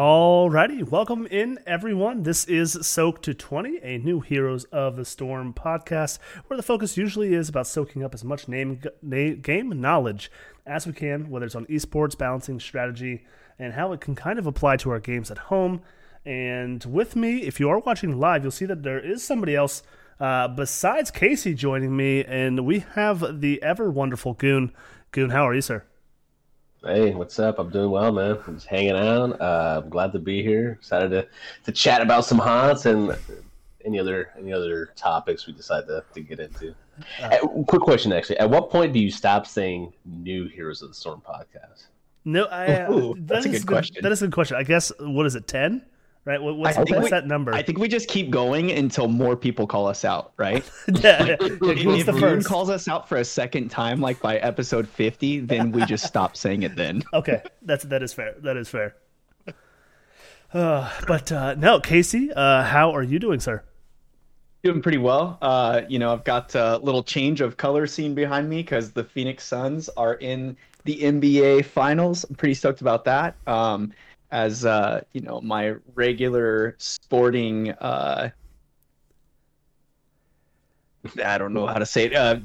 Alrighty, welcome in everyone. This is Soak to 20, a new Heroes of the Storm podcast, where the focus usually is about soaking up as much name, na- game knowledge as we can, whether it's on esports, balancing strategy, and how it can kind of apply to our games at home. And with me, if you are watching live, you'll see that there is somebody else uh, besides Casey joining me, and we have the ever wonderful Goon. Goon, how are you, sir? Hey, what's up? I'm doing well, man. I'm just hanging out. Uh, I'm glad to be here. Excited to, to chat about some haunts and any other any other topics we decide to, to get into. Uh, quick question, actually. At what point do you stop saying "New Heroes of the Storm" podcast? No, I, uh, Ooh, that's a good, good question. That is a good question. I guess what is it? Ten? Right? What, what's, what's we, that number? I think we just keep going until more people call us out, right? yeah. Like, if the first? calls us out for a second time, like by episode fifty, then we just stop saying it. Then okay, that's that is fair. That is fair. Uh, but uh, no, Casey, uh, how are you doing, sir? Doing pretty well. Uh, you know, I've got a little change of color scene behind me because the Phoenix Suns are in the NBA Finals. I'm pretty stoked about that. Um, as uh, you know my regular sporting uh, I don't know how to say it. Uh,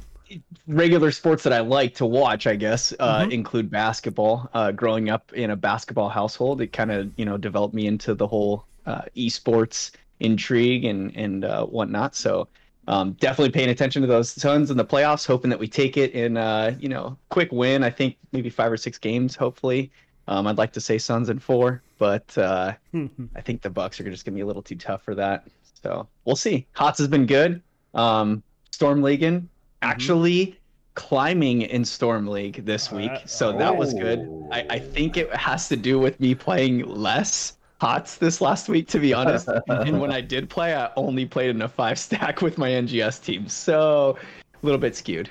regular sports that I like to watch, I guess, uh, mm-hmm. include basketball. Uh, growing up in a basketball household, it kind of you know developed me into the whole uh, esports intrigue and and uh, whatnot. So um, definitely paying attention to those tons in the playoffs, hoping that we take it in uh, you know quick win. I think maybe five or six games, hopefully. Um, I'd like to say Suns in four, but uh, I think the Bucks are just gonna be a little too tough for that. So we'll see. Hots has been good. Um, Storm League actually mm-hmm. climbing in Storm League this week, so that was good. I, I think it has to do with me playing less Hots this last week, to be honest. and when I did play, I only played in a five stack with my NGS team, so a little bit skewed.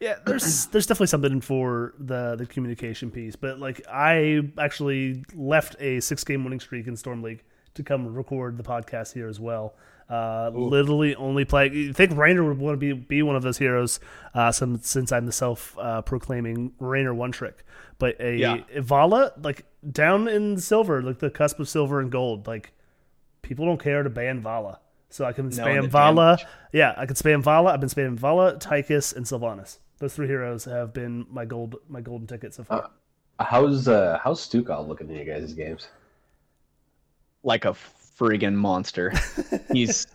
Yeah, there's there's definitely something for the the communication piece, but like I actually left a six game winning streak in Storm League to come record the podcast here as well. Uh, literally only play. You think Raynor would want to be be one of those heroes? Uh, some, since I'm the self uh, proclaiming Raynor one trick, but a yeah. Valla like down in silver, like the cusp of silver and gold. Like people don't care to ban Valla. So I can spam no, Valla. Yeah, I can spam Valla. I've been spamming Valla, Tychus, and Sylvanas. Those three heroes have been my gold my golden ticket so far. Uh, how's uh how's Stukov looking in you guys' games? Like a friggin' monster. He's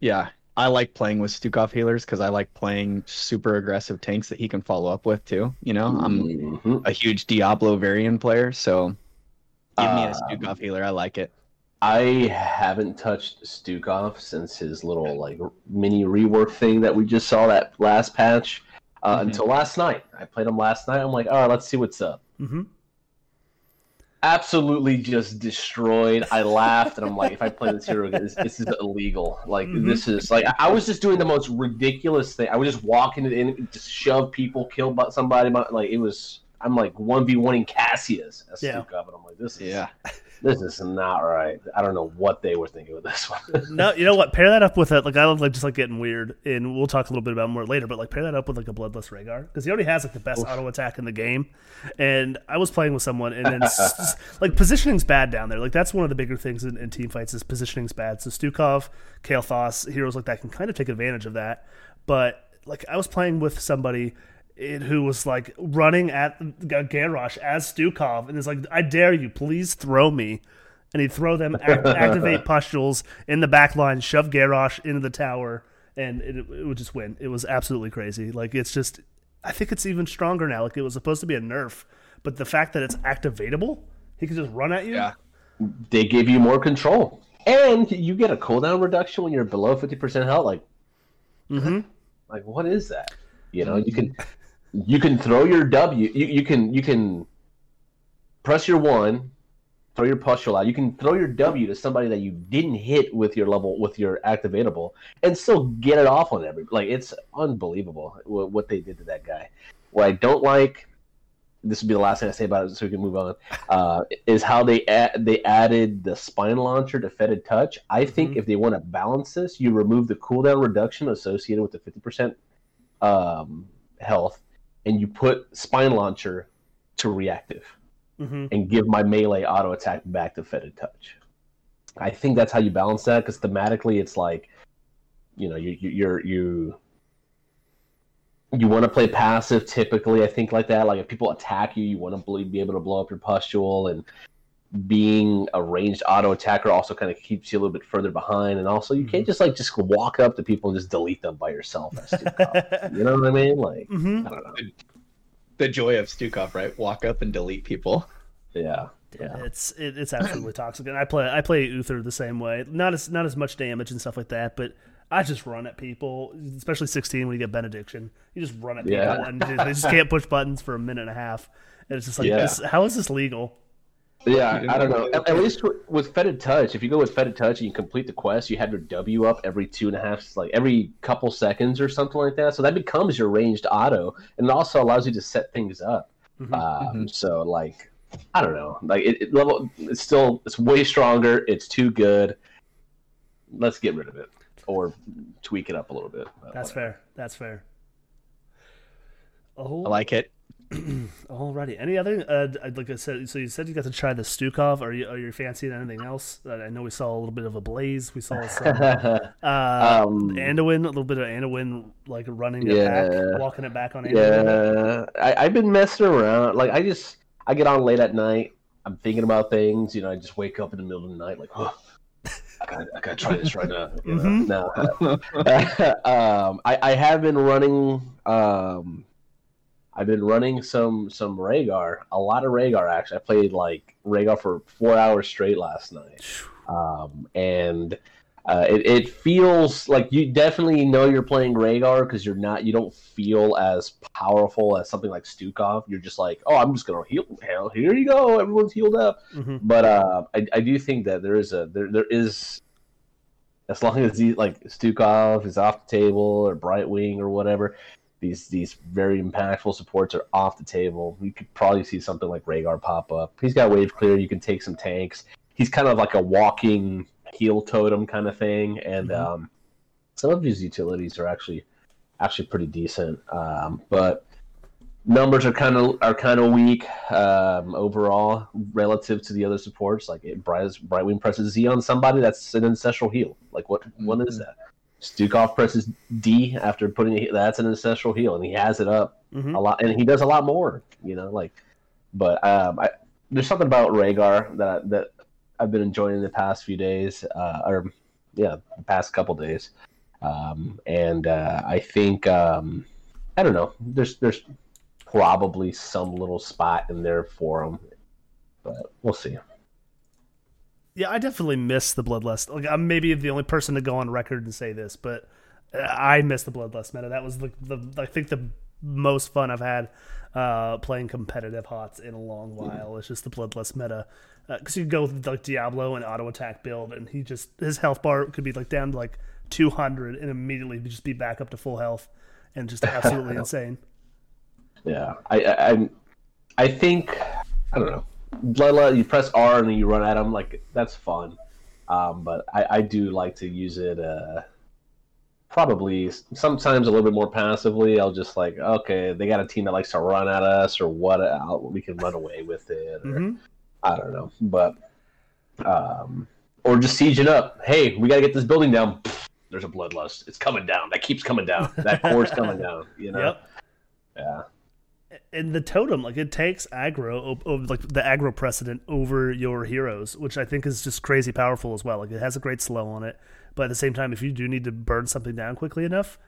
yeah. I like playing with Stukov healers because I like playing super aggressive tanks that he can follow up with too. You know, I'm mm-hmm. a huge Diablo variant player, so give me a uh, Stukov healer. I like it. I haven't touched Stukov since his little like mini rework thing that we just saw that last patch uh, mm-hmm. until last night. I played him last night. I'm like, all right, let's see what's up. Mm-hmm. Absolutely just destroyed. I laughed and I'm like, if I play this hero again, this, this is illegal. Like mm-hmm. this is like I was just doing the most ridiculous thing. I was just walking it in, just shove people, kill somebody. Like it was. I'm like one v one in Cassia as yeah. Stukov, and I'm like, this is yeah this is not right. I don't know what they were thinking with this one. no, you know what? Pair that up with it. Like I love like just like getting weird, and we'll talk a little bit about more later. But like pair that up with like a bloodless Rehgar because he already has like the best Oof. auto attack in the game. And I was playing with someone, and then like positioning's bad down there. Like that's one of the bigger things in, in team fights is positioning's bad. So Stukov, Kael'thas, heroes like that can kind of take advantage of that. But like I was playing with somebody it, who was like running at Garrosh as Stukov and is like, I dare you, please throw me. And he'd throw them, act, activate pustules in the back line, shove Garrosh into the tower, and it, it, would just win. It was absolutely crazy. Like, it's just, I think it's even stronger now. Like, it was supposed to be a nerf, but the fact that it's activatable, he can just run at you. Yeah. They give you more control. And you get a cooldown reduction when you're below 50% health. Like, mm-hmm. like what is that? You know, you can you can throw your W. You, you can you can press your one, throw your pustule out. You can throw your W to somebody that you didn't hit with your level with your activatable, and still get it off on every. Like it's unbelievable what, what they did to that guy. What I don't like, this would be the last thing I say about it, so we can move on. Uh, is how they add, they added the spine launcher to fetid touch. I think mm-hmm. if they want to balance this, you remove the cooldown reduction associated with the fifty percent um, health and you put spine launcher to reactive. Mhm. and give my melee auto attack back to fetid touch. I think that's how you balance that because thematically it's like, you know, you you you're, you you want to play passive typically. I think like that. Like if people attack you, you want to be able to blow up your pustule and being a ranged auto attacker also kind of keeps you a little bit further behind and also you can't just like just walk up to people and just delete them by yourself That's you know what i mean like Mhm. i don't know The joy of Stukov, right? Walk up and delete people. yeah Yeah, it's it, it's absolutely toxic, and I play I play Uther the same way. Not as not as much damage and stuff like that, but I just run at people, especially sixteen when you get benediction. You just run at people, Yeah. and they just can't push buttons for a minute and a half. And it's just like, Yeah. this, how is this legal? Yeah, I don't know. At, at least with, with Fetid Touch, if you go with Fetid Touch and you complete the quest, you have your W up every two and a half, like every couple seconds or something like that. So that becomes your ranged auto, and it also allows you to set things up. Mhm. Um, So like, I don't know, like it, it level, it's still it's way stronger. It's too good. Let's get rid of it or tweak it up a little bit. That's whatever. fair. That's fair. Oh, I like it. Alrighty. Any other? Uh, like I said, so you said you got to try the Stukov. Are you are you fancying anything else? Uh, I know we saw a little bit of a blaze. We saw some uh, Um, Anduin, a little bit of Anduin, like running it Yeah. back, walking it back on Anduin. Yeah, I, I've been messing around. Like I just I get on late at night. I'm thinking about things. You know, I just wake up in the middle of the night like, oh, I gotta, I gotta try this right now. You know? Mhm. No. um, I, I have been running. Um, I've been running some some Rehgar, a lot of Rehgar actually. I played like Rehgar for four hours straight last night, um, and uh, it, it feels like you definitely know you're playing Rehgar because you're not you don't feel as powerful as something like Stukov. You're just like, oh, I'm just gonna heal. Hell, here you go, everyone's healed up. Mhm. But uh, I, I do think that there is a there there is as long as he like Stukov is off the table or Brightwing or whatever, these these very impactful supports are off the table. You could probably see something like Rehgar pop up. He's got wave clear. You can take some tanks. He's kind of like a walking heal totem kind of thing, and Mhm. um, some of his utilities are actually actually pretty decent. Um, but numbers are kind of are kind of weak um, overall relative to the other supports. Like it, Bright, Brightwing presses Z on somebody, that's an ancestral heal. Like what what is that? Stukov presses D after putting it. That's an ancestral heal, and he has it up Mhm. a lot, and he does a lot more. You know, like, but um, I, there's something about Rehgar that that I've been enjoying the past few days, uh, or yeah, the past couple days, um, and uh, I think um, I don't know. There's there's probably some little spot in there for him, but we'll see. Yeah, I definitely miss the bloodlust. Like I'm maybe the only person to go on record and say this, but uh, I miss the bloodlust meta. That was the, the I think the most fun I've had uh, playing competitive hots in a long while. It's just the bloodlust meta because you go with like Diablo and auto attack build, and he just his health bar could be like down to like 200 and immediately just be back up to full health and just absolutely insane. Yeah, I, I I think I don't know. Bloodlust, you press R and then you run at them like that's fun, um, but I, I do like to use it. Uh, probably sometimes a little bit more passively. I'll just like, okay, they got a team that likes to run at us, or what? I'll, we can run away with it. Or, hmm I don't know, but um, or just sieging up. Hey, we gotta get this building down. Pfft, There's a bloodlust. It's coming down. That keeps coming down. That core's coming down. You know. Yep. Yeah. And the totem like it takes aggro like the aggro precedent over your heroes which i think is just crazy powerful as well. Like it has a great slow on it but at the same time if you do need to burn something down quickly enough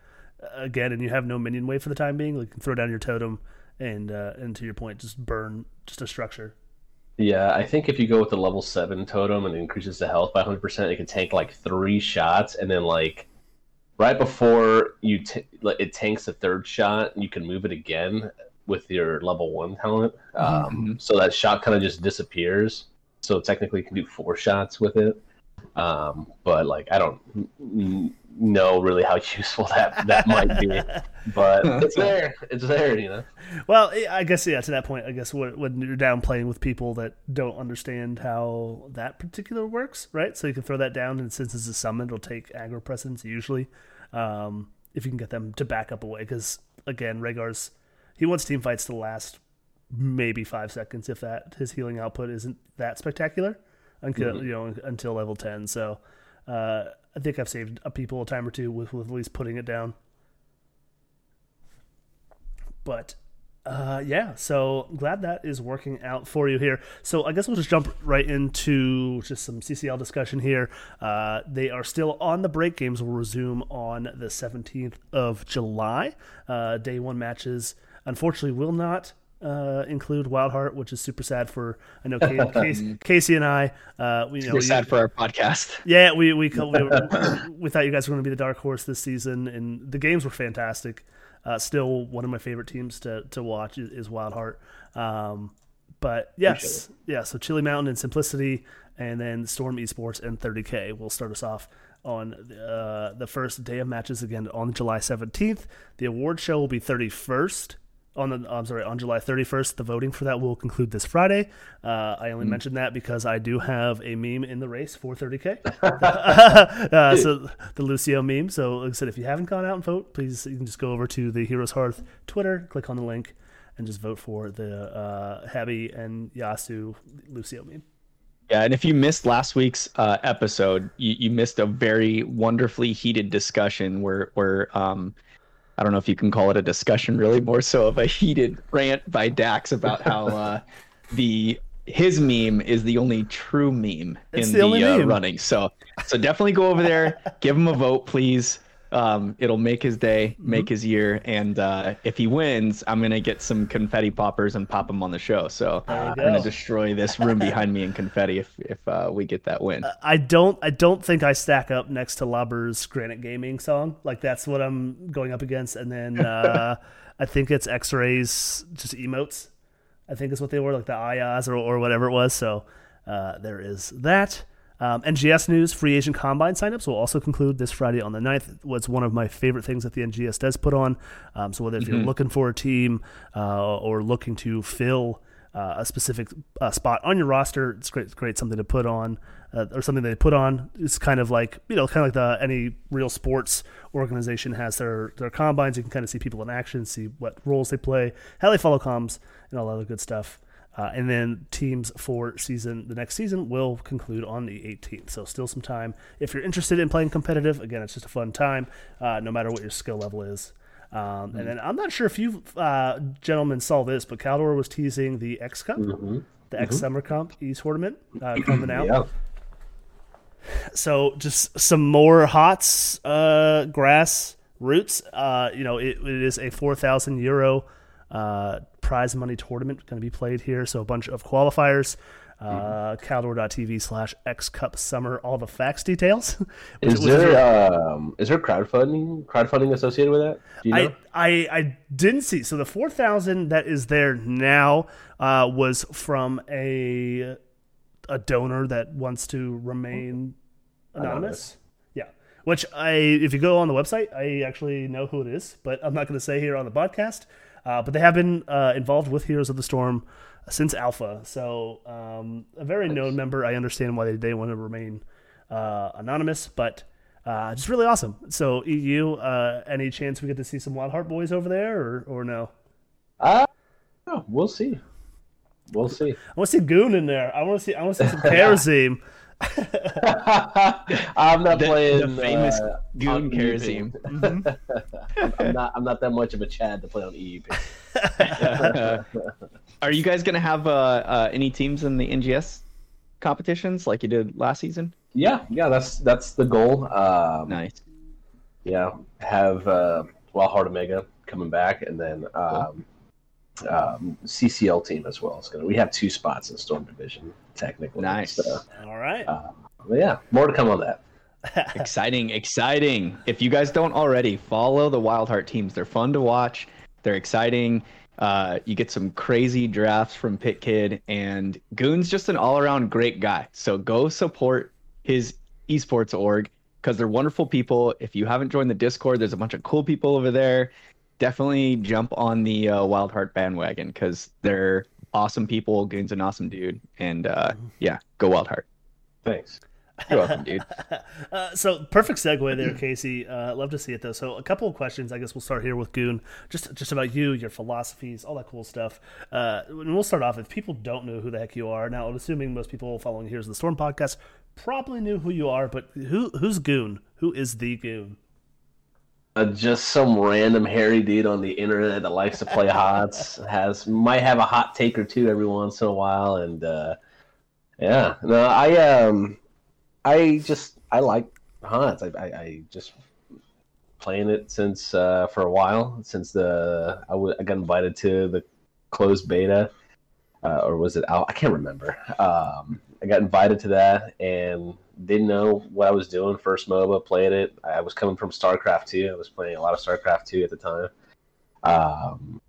again and you have no minion wave for the time being like throw down your totem and uh and to your point just burn just a structure. Yeah, I think if you go with the level seven totem and increases the health by 100, percent it can tank like three shots, and then like right before you t- it tanks the third shot, you can move it again with your level one talent. Um, Mhm. So that shot kind of just disappears. So technically, you can do four shots with it. Um, but like, I don't know really how useful that that might be, but it's there. It's there, you know. well i guess yeah to that point i guess when, when you're down playing with people that don't understand how that particular works right so you can throw that down and since it's a summon it'll take aggro precedence usually um, if you can get them to back up away because again Rehgar's he wants team fights to last maybe five seconds, if that. His healing output isn't that spectacular until Mm-hmm. you know until level ten. So uh, I think I've saved a people a time or two with, with at least putting it down. But uh, yeah, so glad that is working out for you here. So I guess we'll just jump right into just some CCL discussion here. Uh, they are still on the break. Games will resume on the 17th of July. Uh, day one matches, unfortunately, will not uh, include Wild Heart, which is super sad for. I know Casey, Casey, Casey and I. Uh, we know We're you- sad for our podcast. yeah, we we, we, we thought you guys were going to be the dark horse this season, and the games were fantastic. Uh, still, one of my favorite teams to to watch is, is Wild Heart. Um, but yes, yeah. So Chili Mountain and Simplicity, and then Storm Esports and 30K will start us off on uh, the first day of matches again on July 17th. The award show will be 31st on the I'm sorry on July 31st. The voting for that will conclude this Friday. Uh, I only mentioned that because I do have a meme in the race for 30k. uh, so the Lucio meme. So like I said, if you haven't gone out and vote, please you can just go over to the Heroes Hearth Twitter, click on the link, and just vote for the uh, Habi and Yasu Lucio meme. Yeah, and if you missed last week's uh, episode, you, you missed a very wonderfully heated discussion where where um, I don't know if you can call it a discussion, really more so of a heated rant by Dax about how uh, the his meme is the only true meme It's in the the, uh, running. So so definitely go over there, give him a vote, please. Um, it'll make his day, Mm-hmm. make his year, and uh, if he wins, I'm gonna get some confetti poppers and pop them on the show. So I'm gonna destroy this room behind me in confetti if if uh, we get that win. I don't I don't think I stack up next to Lubber's Granite Gaming song. Like that's what I'm going up against. And then uh, I think it's X-rays just emotes. I think is what they were like the ayahs or, or whatever it was. So uh, there is that. Um, NGS news free agent combine signups will also conclude this Friday on the 9th. Was one of my favorite things that the NGS does put on. Um, so whether if you're looking for a team uh, or looking to fill uh, a specific uh, spot on your roster. It's great, it's great something to put on, uh, or something they put on. It's kind of like you know, kind of like the any real sports organization has their their combines. You can kind of see people in action, see what roles they play, how they follow comms, and all that other good stuff. Uh, and then teams for season the next season will conclude on the 18th. So still some time. If you're interested in playing competitive, again, it's just a fun time, uh, no matter what your skill level is. Um, And then I'm not sure if you uh, gentlemen saw this, but Khaldor was teasing the X Cup, the X Summer Comp East tournament uh, coming out. Yeah. So just some more hots, uh, grass roots. Uh, you know, it, it is a 4,000 euro uh, prize money tournament going to be played here. So a bunch of qualifiers. Uh, Khaldor.tv slash X Cup Summer. All the facts details. Is there um is there crowdfunding crowdfunding associated with that? Do you know? I, I I didn't see. So the four thousand that is there now uh, was from a a donor that wants to remain anonymous. Yeah. Which I, if you go on the website, I actually know who it is, but I'm not going to say here on the podcast. Uh, but they have been uh, involved with Heroes of the Storm since Alpha, so um, a very known member. I understand why they, they want to remain uh, anonymous, but uh, just really awesome. So EU, uh, any chance we get to see some Wild Heart boys over there, or or no? Uh, we'll see. We'll see. I want to see Goon in there. I want to see. I want to see some Kharazim. I'm not The- playing the famous uh, Goon on Kharazim. EUP. I'm not. I'm not that much of a Chad to play on E EUP. Are you guys gonna have uh, uh, any teams in the NGS competitions like you did last season? Yeah, yeah. That's that's the goal. Um, Nice. Yeah, have uh, Wild Heart Omega coming back, and then um, um, CCL team as well. It's gonna. We have two spots in Storm Division technically. Nice. So, All right. but yeah, more to come on that. exciting, exciting. If you guys don't already, follow the Wild Heart teams. They're fun to watch. They're exciting. Uh, you get some crazy drafts from Pit Kid, and Goon's just an all-around great guy. So go support his esports org because they're wonderful people. If you haven't joined the Discord, there's a bunch of cool people over there. Definitely jump on the uh, Wild Heart bandwagon because they're awesome people. Goon's an awesome dude, and uh, yeah, go Wild Heart. Thanks. You're welcome, dude. Uh, so perfect segue there, Casey. Uh, love to see it though. So a couple of questions. I guess we'll start here with Goon. Just just about you, your philosophies, all that cool stuff. Uh, and we'll start off. If people don't know who the heck you are, now I'm assuming most people following Here's the Storm podcast probably knew who you are, but who who's Goon? Who is the Goon? Uh, just some random hairy dude on the internet that likes to play hots has might have a hot take or two every once in a while, and uh, yeah, no, I um, I just I like hots. I, I, I just playing it since uh, for a while since the I, w- I got invited to the closed beta, uh, or was it out? I can't remember. Um, I got invited to that and didn't know what I was doing. First MOBA, played it. I was coming from StarCraft 2. I was playing a lot of StarCraft 2 at the time. Um,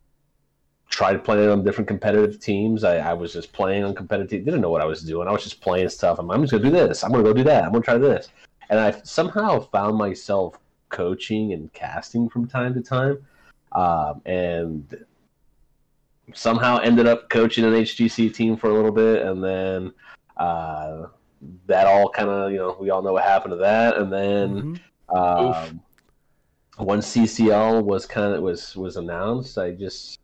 tried playing on different competitive teams. I, I was just playing on competitive. Didn't know what I was doing. I was just playing stuff. I'm, I'm just gonna do this. I'm gonna go do that. I'm gonna try this. And I somehow found myself coaching and casting from time to time, um, and somehow ended up coaching an HGC team for a little bit, and then uh, that all kind of you know we all know what happened to that, and then Mhm. um, once CCL was kind of was was announced, I just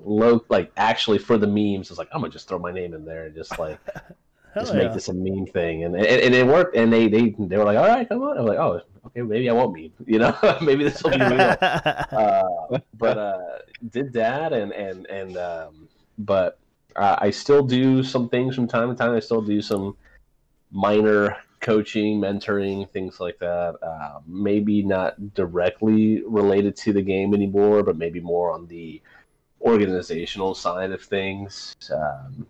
low like actually for the memes, I was like I'm gonna just throw my name in there and just like just yeah. make this a meme thing, and, and and it worked. And they they they were like, all right, come on. I'm like, oh, okay, maybe I won't meme. You know, maybe this will be real uh, but uh, did that and and and um, but uh, I still do some things from time to time. I still do some minor coaching, mentoring, things like that. Uh, maybe not directly related to the game anymore, but maybe more on the organizational side of things. Um,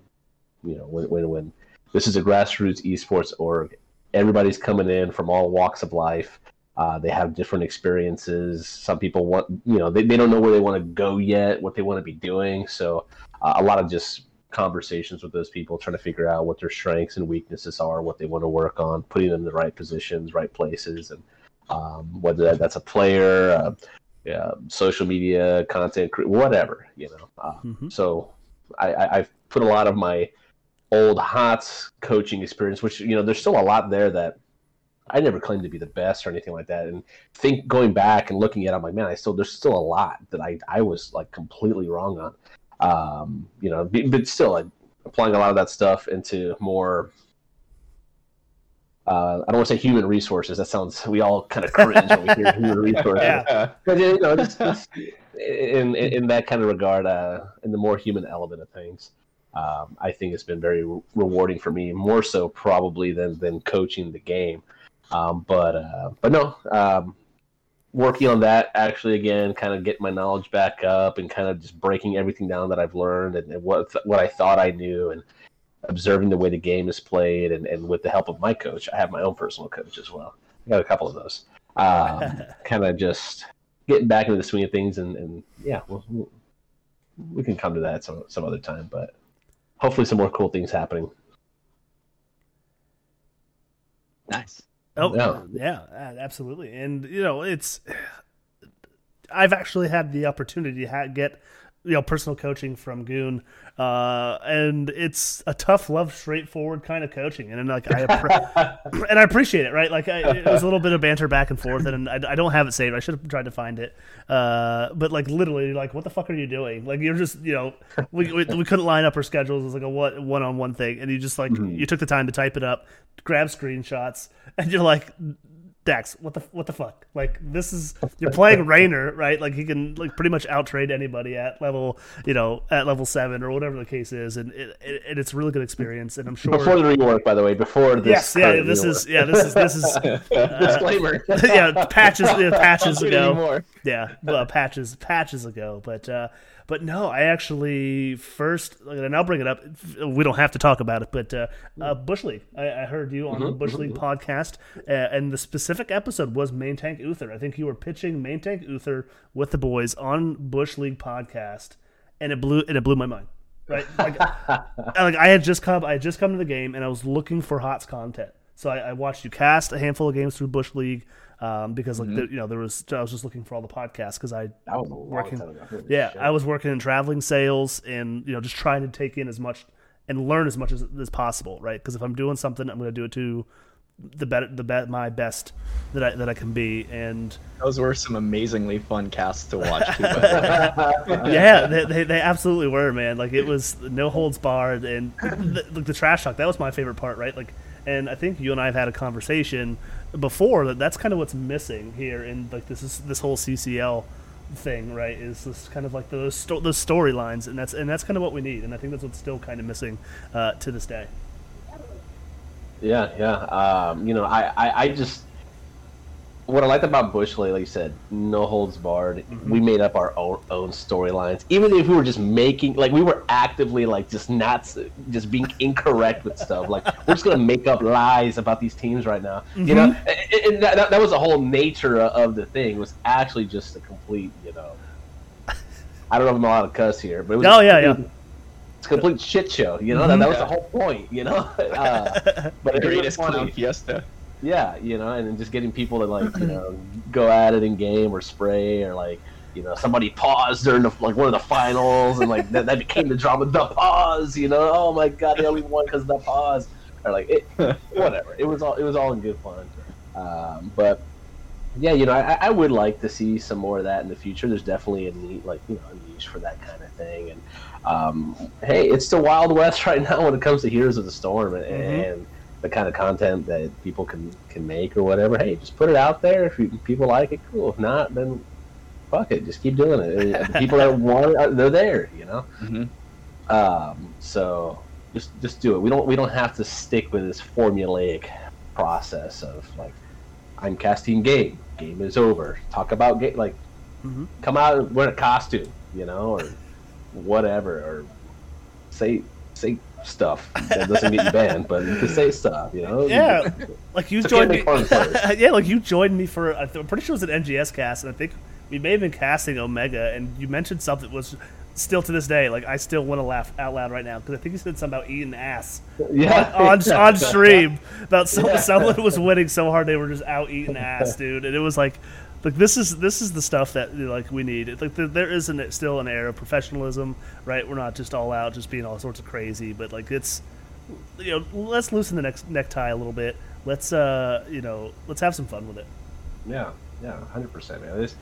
you know, when when when this is a grassroots esports org, everybody's coming in from all walks of life. Uh, they have different experiences. Some people want, you know, they, they don't know where they want to go yet, what they want to be doing. So, uh, a lot of just conversations with those people, trying to figure out what their strengths and weaknesses are, what they want to work on, putting them in the right positions, right places, and um, whether that, that's a player, uh, yeah, social media, content, whatever, you know. Uh, Mhm. So, I, I, I've put a lot of my old HOTS coaching experience, which you know, there's still a lot there that I never claimed to be the best or anything like that. And think going back and looking at, it, I'm like, man, I still there's still a lot that I I was like completely wrong on. Um, you know, but still, like applying a lot of that stuff into more. Uh, I don't want to say human resources. That sounds we all kind of cringe when we hear human resources. Yeah. But you know, just, just in, in in that kind of regard, uh, in the more human element of things, um, I think it's been very re- rewarding for me. More so, probably than than coaching the game. Um, but uh, but no, um, working on that actually again, kind of getting my knowledge back up and kind of just breaking everything down that I've learned and, and what what I thought I knew and observing the way the game is played and, and with the help of my coach, I have my own personal coach as well. I got a couple of those. Um, kind of just getting back into the swing of things and, and yeah, we'll, we'll, we can come to that some some other time, but hopefully some more cool things happening. Nice. Oh Yeah. yeah, yeah, absolutely. And you know, it's I've actually had the opportunity to ha- get you know personal coaching from Goon, uh, and it's a tough love, straightforward kind of coaching, and and like I appre- and I appreciate it. Right, like I, it was a little bit of banter back and forth, and I, I don't have it saved. I should have tried to find it, uh, but like literally, like what the fuck are you doing? Like you're just you know we we, we couldn't line up our schedules. It was like a what one on one thing, and you just like Mhm. you took the time to type it up, grab screenshots, and you're like. Dax, what the what the fuck? Like this is you're playing Raynor, right? Like he can like pretty much out trade anybody at level, you know, at level seven or whatever the case is, and it, it, and it's a really good experience. And I'm sure. Before the rework, by the way, before this. yes, yeah, this rework. is yeah, this is this is Disclaimer. yeah, patches yeah, patches ago yeah, uh, patches patches ago. But uh, but no, I actually first, and I'll bring it up. We don't have to talk about it, but uh, uh, Bush League. I, I heard you on the Mhm, Bush mhm, League mhm. podcast, uh, and the specific episode was Main Tank Uther. I think you were pitching Main Tank Uther with the boys on Bush League podcast, and it blew and it blew my mind. Right, like, like I had just come, I had just come to the game, and I was looking for HOTS content. So I, I watched you cast a handful of games through Bush League um, because like Mhm. the, you know there was I was just looking for all the podcasts because I was Working- time ago. Holy yeah shit. I was working in traveling sales and you know just trying to take in as much and learn as much as, as possible right because if I'm doing something I'm going to do it to the better the be- my best that I that I can be and Those were some amazingly fun casts to watch too. yeah they, they, they absolutely were man like it was no holds barred and the, the, the trash talk that was my favorite part right like and I think you and I have had a conversation before that that's kind of what's missing here in like this is this whole CCL thing right is this kind of like those sto- those storylines and that's and that's kind of what we need and I think that's what's still kind of missing uh, to this day. Yeah, yeah. Um, you know, I, I, I just what I liked about Bush League, like you said, no holds barred. Mm-hmm. We made up our own own storylines, even if we were just making like we were actively like just not just being incorrect with stuff. Like we're just gonna make up lies about these teams right now. You know, Mm-hmm. and, and that, that- that was the whole nature of the thing. Was actually just a complete, you know. I don't know if I'm allowed to cuss here, but it was Oh, yeah, yeah. It's a complete shit show, you know. That, that was the whole point, you know. Uh, but the Greatest funny. clown fiesta. Yeah, you know, and then just getting people to like, you know, go at it in game or spray or like, you know, somebody paused during the, like one of the finals and like that, that became the drama. The pause, you know. Oh my god, they only won because of the pause. Or like it, whatever. It was all it was all in good fun. Um, but yeah, you know, I, I would like to see some more of that in the future. There's definitely a need, like you know, a niche for that kind of thing. And um, hey, it's the Wild West right now when it comes to Heroes of the Storm and, Mhm. and the kind of content that people can can make or whatever. Hey, just put it out there. If you, people like it, cool. If not, then fuck it. Just keep doing it. People that want it, they're there. You know. hmm Um, so just just do it. We don't we don't have to stick with this formulaic process of like I'm casting game. Game is over. Talk about game like Mhm. come out and wear a costume, you know, or whatever, or say say stuff that doesn't get you banned, but you can say stuff, you know. Yeah, like you joined me. family fun first. yeah, like you joined me for. I'm pretty sure it was an NGS cast, and I think we may have been casting Omega, and you mentioned something that was still to this day. Like I still want to laugh out loud right now because I think you said something about eating ass yeah, on on stream about some, Yeah. someone was winning so hard they were just out eating ass, dude, and it was like. Like this is this is the stuff that like we need. Like there, there is an, still an air of professionalism, right? We're not just all out, just being all sorts of crazy, but like it's you know, let's loosen the next necktie a little bit. Let's uh, you know, let's have some fun with it. Yeah, yeah, hundred percent, man. This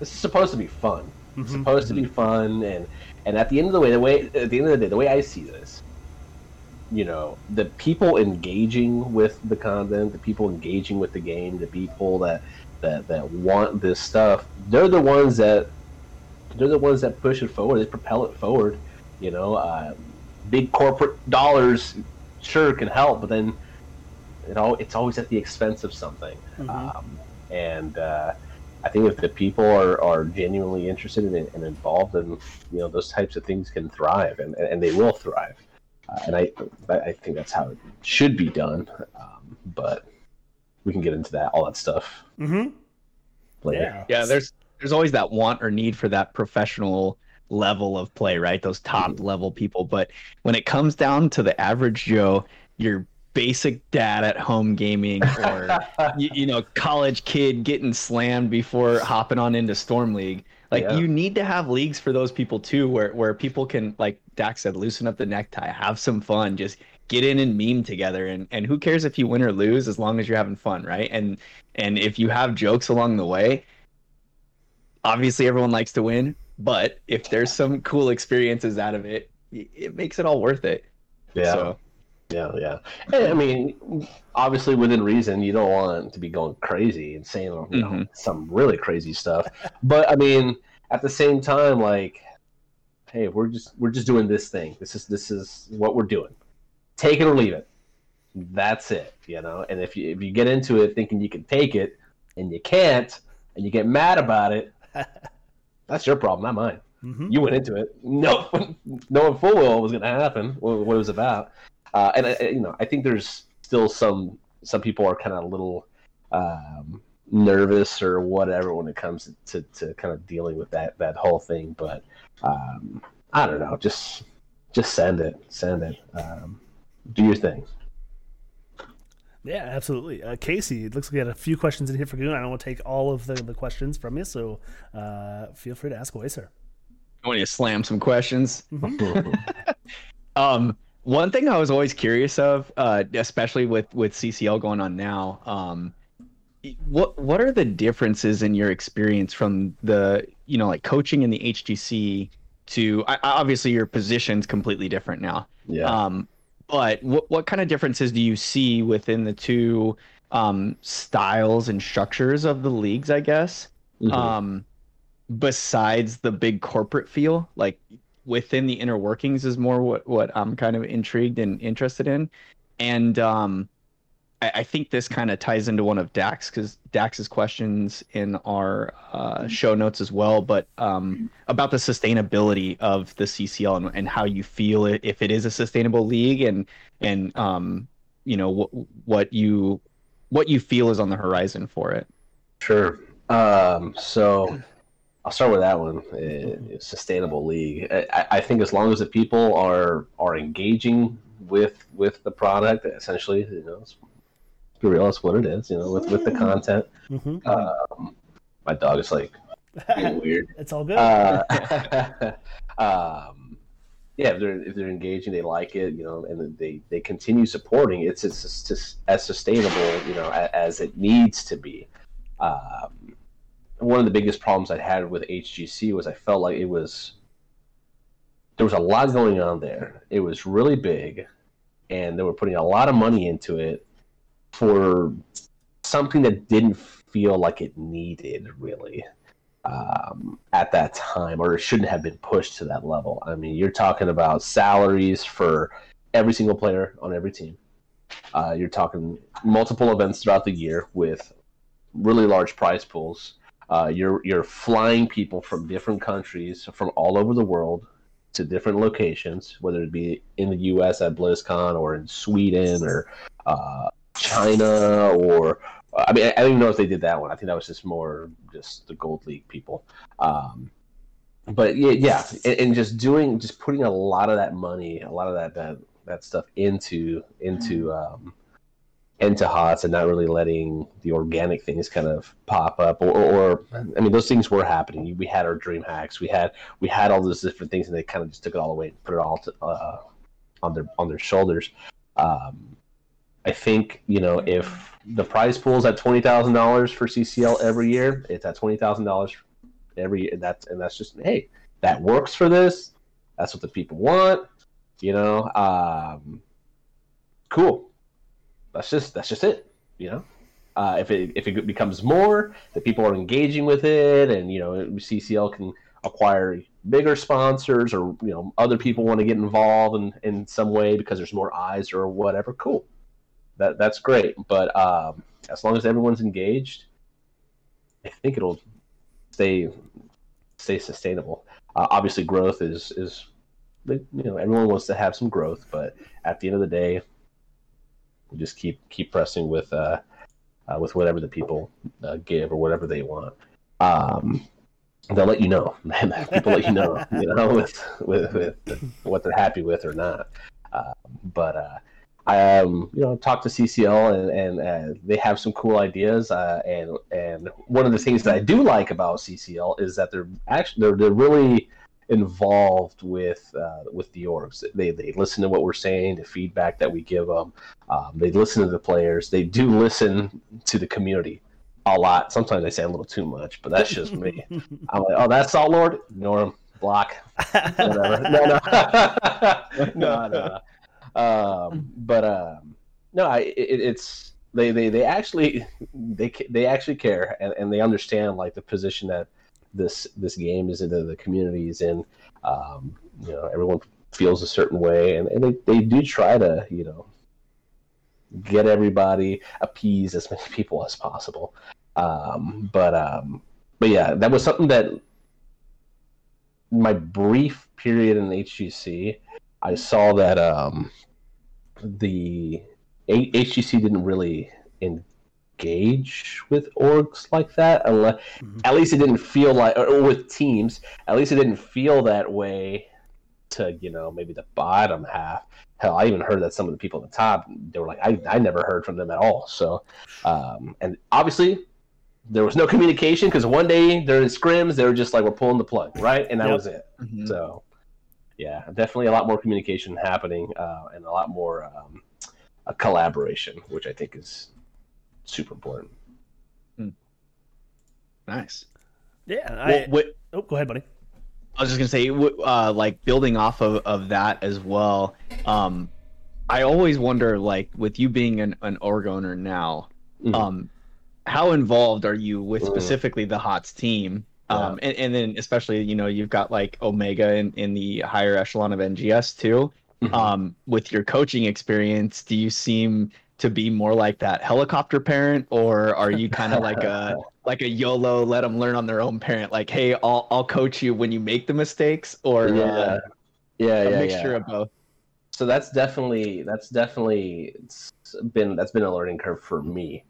this is supposed to be fun. It's Mhm. supposed to be fun, and and at the end of the way, the way at the end of the day, the way I see this, you know, the people engaging with the content, the people engaging with the game, the people that that that want this stuff, they're the ones that they're the ones that push it forward. They propel it forward. You know, uh, big corporate dollars sure can help, but then it all it's always at the expense of something. Mhm. Um, and uh, I think if the people are, are genuinely interested in it and involved, then you know those types of things can thrive, and, and they will thrive. Uh, and I I think that's how it should be done. Um, but we can get into that all that stuff Mm-hmm. later. Yeah. Yeah, there's there's always that want or need for that professional level of play, right? Those top Mhm. level people. But when it comes down to the average Joe, your basic dad at home gaming or you, you know college kid getting slammed before hopping on into Storm League, like Yeah. you need to have leagues for those people too, where where people can like Dax said, loosen up the necktie, have some fun, just get in and meme together and and who cares if you win or lose as long as you're having fun right and and if you have jokes along the way obviously everyone likes to win but if there's some cool experiences out of it it makes it all worth it Yeah. so Yeah, yeah. And, I mean, obviously within reason, you don't want to be going crazy and saying you know, Mhm. some really crazy stuff. But I mean, at the same time, like, hey, we're just we're just doing this thing. This is this is what we're doing. Take it or leave it. That's it, you know. And if you if you get into it thinking you can take it and you can't, and you get mad about it, that's your problem, not mine Mm-hmm. you went into it no knowing full well what was going to happen what, what it was about uh, and I, you know i think there's still some some people are kind of a little um, nervous or whatever when it comes to, to kind of dealing with that that whole thing but um, i don't know just just send it send it um, do your thing Yeah, absolutely. Uh, Casey, it looks like we had a few questions in here for Goon. I don't want to take all of the, the questions from you, so uh, feel free to ask away, sir. i want you to slam some questions Mm-hmm. um one thing I was always curious of, uh, especially with with CCL going on now, um, what what are the differences in your experience from the you know like coaching in the HGC to I, obviously your position's completely different now. Yeah. Um, but what what kind of differences do you see within the two um, styles and structures of the leagues? I guess. Mhm. Um, besides the big corporate feel, like within the inner workings, is more what what I'm kind of intrigued and interested in, and um, I, I think this kind of ties into one of Dax because Dax's questions in our uh, show notes as well, but um, about the sustainability of the CCL and, and how you feel it if it is a sustainable league and and um, you know what what you what you feel is on the horizon for it. Sure. Um, so I'll start with that one. Uh, sustainable league. I, I think as long as the people are are engaging with with the product, essentially, you know, let's be real, that's what it is. You know, with with the content. hmm Um, my dog is like weird. it's all good. Uh, um, yeah, if they're if they're engaging, they like it, you know, and they they continue supporting. It's it's just as sustainable, you know, as, as it needs to be. Um, one of the biggest problems I had with HGC was I felt like it was there was a lot going on there. It was really big, and they were putting a lot of money into it for something that didn't feel like it needed really um, at that time, or it shouldn't have been pushed to that level. I mean, you're talking about salaries for every single player on every team. Uh, you're talking multiple events throughout the year with really large prize pools. Uh, you're you're flying people from different countries, from all over the world, to different locations, whether it be in the U.S. at BlizzCon or in Sweden or uh, China or I mean, I I don't even know if they did that one. I think that was just more just the Gold League people. Um, but yeah, yeah, and, and just doing, just putting a lot of that money, a lot of that that, that stuff into into um, into HOTS and not really letting the organic things kind of pop up. Or, or I mean, those things were happening. We had our dream hacks. We had we had all those different things, and they kind of just took it all away and put it all to, uh, on their on their shoulders. Um, I think you know if the prize pool is at twenty thousand dollars for CCL every year, it's at twenty thousand dollars every and that's and that's just hey that works for this. That's what the people want. You know, um, cool. That's just that's just it. You know, uh, if it if it becomes more, that people are engaging with it, and you know CCL can acquire bigger sponsors or you know other people want to get involved in, in some way because there's more eyes or whatever cool that that's great. But um, as long as everyone's engaged, I think it'll stay stay sustainable. Uh, obviously, growth is is you know everyone wants to have some growth, but at the end of the day, we just keep keep pressing with uh, uh with whatever the people uh, give or whatever they want. Um, they'll let you know. people let you know, you know, with, with with what they're happy with or not. Uh, but uh, um, you know talk to CCL and and uh, they have some cool ideas. Uh, and and one of the things that I do like about CCL is that they're actually they're, they're really involved with uh, with the orgs. They they listen to what we're saying, the feedback that we give them. Um, they listen to the players. They do listen to the community a lot. Sometimes I say a little too much, but that's just me. I'm like, oh, that's all, Lord. Ignore him. Block. Whatever. No, no, no, no. Um, but um, no, I, it, it's they, they, they actually they they actually care and, and they understand like the position that this this game is in the, the community is in. Um, you know, everyone feels a certain way, and, and they, they do try to you know get everybody appease as many people as possible. Um, but um, but yeah, that was something that my brief period in HGC, I saw that um, the HGC didn't really engage with orgs like that, unless Mhm. at least it didn't feel like, or with teams, at least it didn't feel that way to you know maybe the bottom half. Hell, I even heard that some of the people at the top they were like, I, I never heard from them at all. So, um, and obviously there was no communication because one day during scrims they were just like, we're pulling the plug, right, and that Yep. was it. Mhm. So, yeah, definitely a lot more communication happening uh, and a lot more um, a collaboration, which I think is super important. Nice. Yeah. Well, I, what, oh, go ahead, buddy. I was just gonna say, uh, like building off of, of that as well. Um, I always wonder, like, with you being an, an org owner now, Mhm. um, how involved are you with Mm. specifically the HOTS team? Um, and, and then especially, you know, you've got like Omega in, in the higher echelon of NGS too. Mhm. Um, with your coaching experience, do you seem to be more like that helicopter parent, or are you kind of like a like a YOLO, let them learn on their own parent? Like, hey, I'll I'll coach you when you make the mistakes, or yeah, uh, yeah, a yeah, mixture yeah. of both. so that's definitely that's definitely been that's been a learning curve for me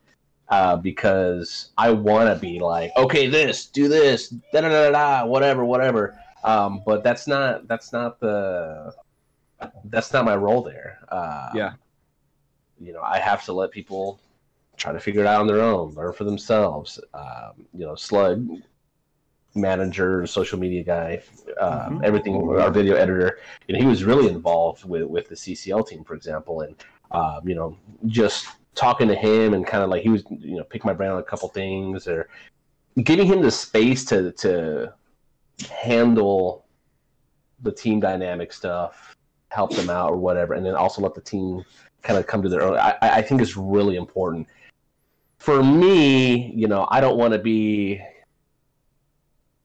uh, because I want to be like okay this do this da da da da whatever whatever um, but that's not that's not the that's not my role there uh, Yeah. you know I have to let people try to figure it out on their own learn for themselves um, you know slug manager social media guy um, Mhm. everything our video editor you know, he was really involved with with the CCL team, for example, and um, you know, just talking to him and kind of like he was, you know, pick my brain on a couple things or giving him the space to to handle the team dynamic stuff, help them out or whatever, and then also let the team kind of come to their own. I, I think is really important. For me, you know, I don't want to be.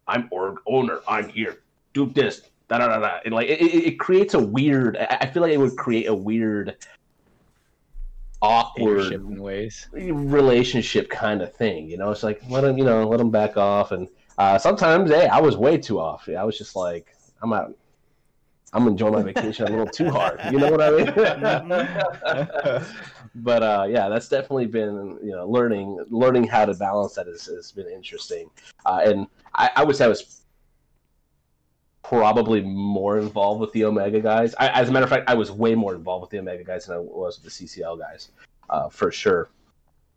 I'm org owner. I'm here. Do this da da da da. And like it, it, creates a weird. I feel like it would create a weird, awkward in ways. relationship kind of thing. You know, it's like let them, you know, let them back off. And uh, sometimes, hey, I was way too off. I was just like, I'm out. I'm enjoying my vacation a little too hard. You know what I mean? but uh, yeah, that's definitely been you know learning learning how to balance that has, has been interesting. Uh, and I, I would say I was probably more involved with the Omega guys. I, as a matter of fact, I was way more involved with the Omega guys than I was with the CCL guys, uh, for sure.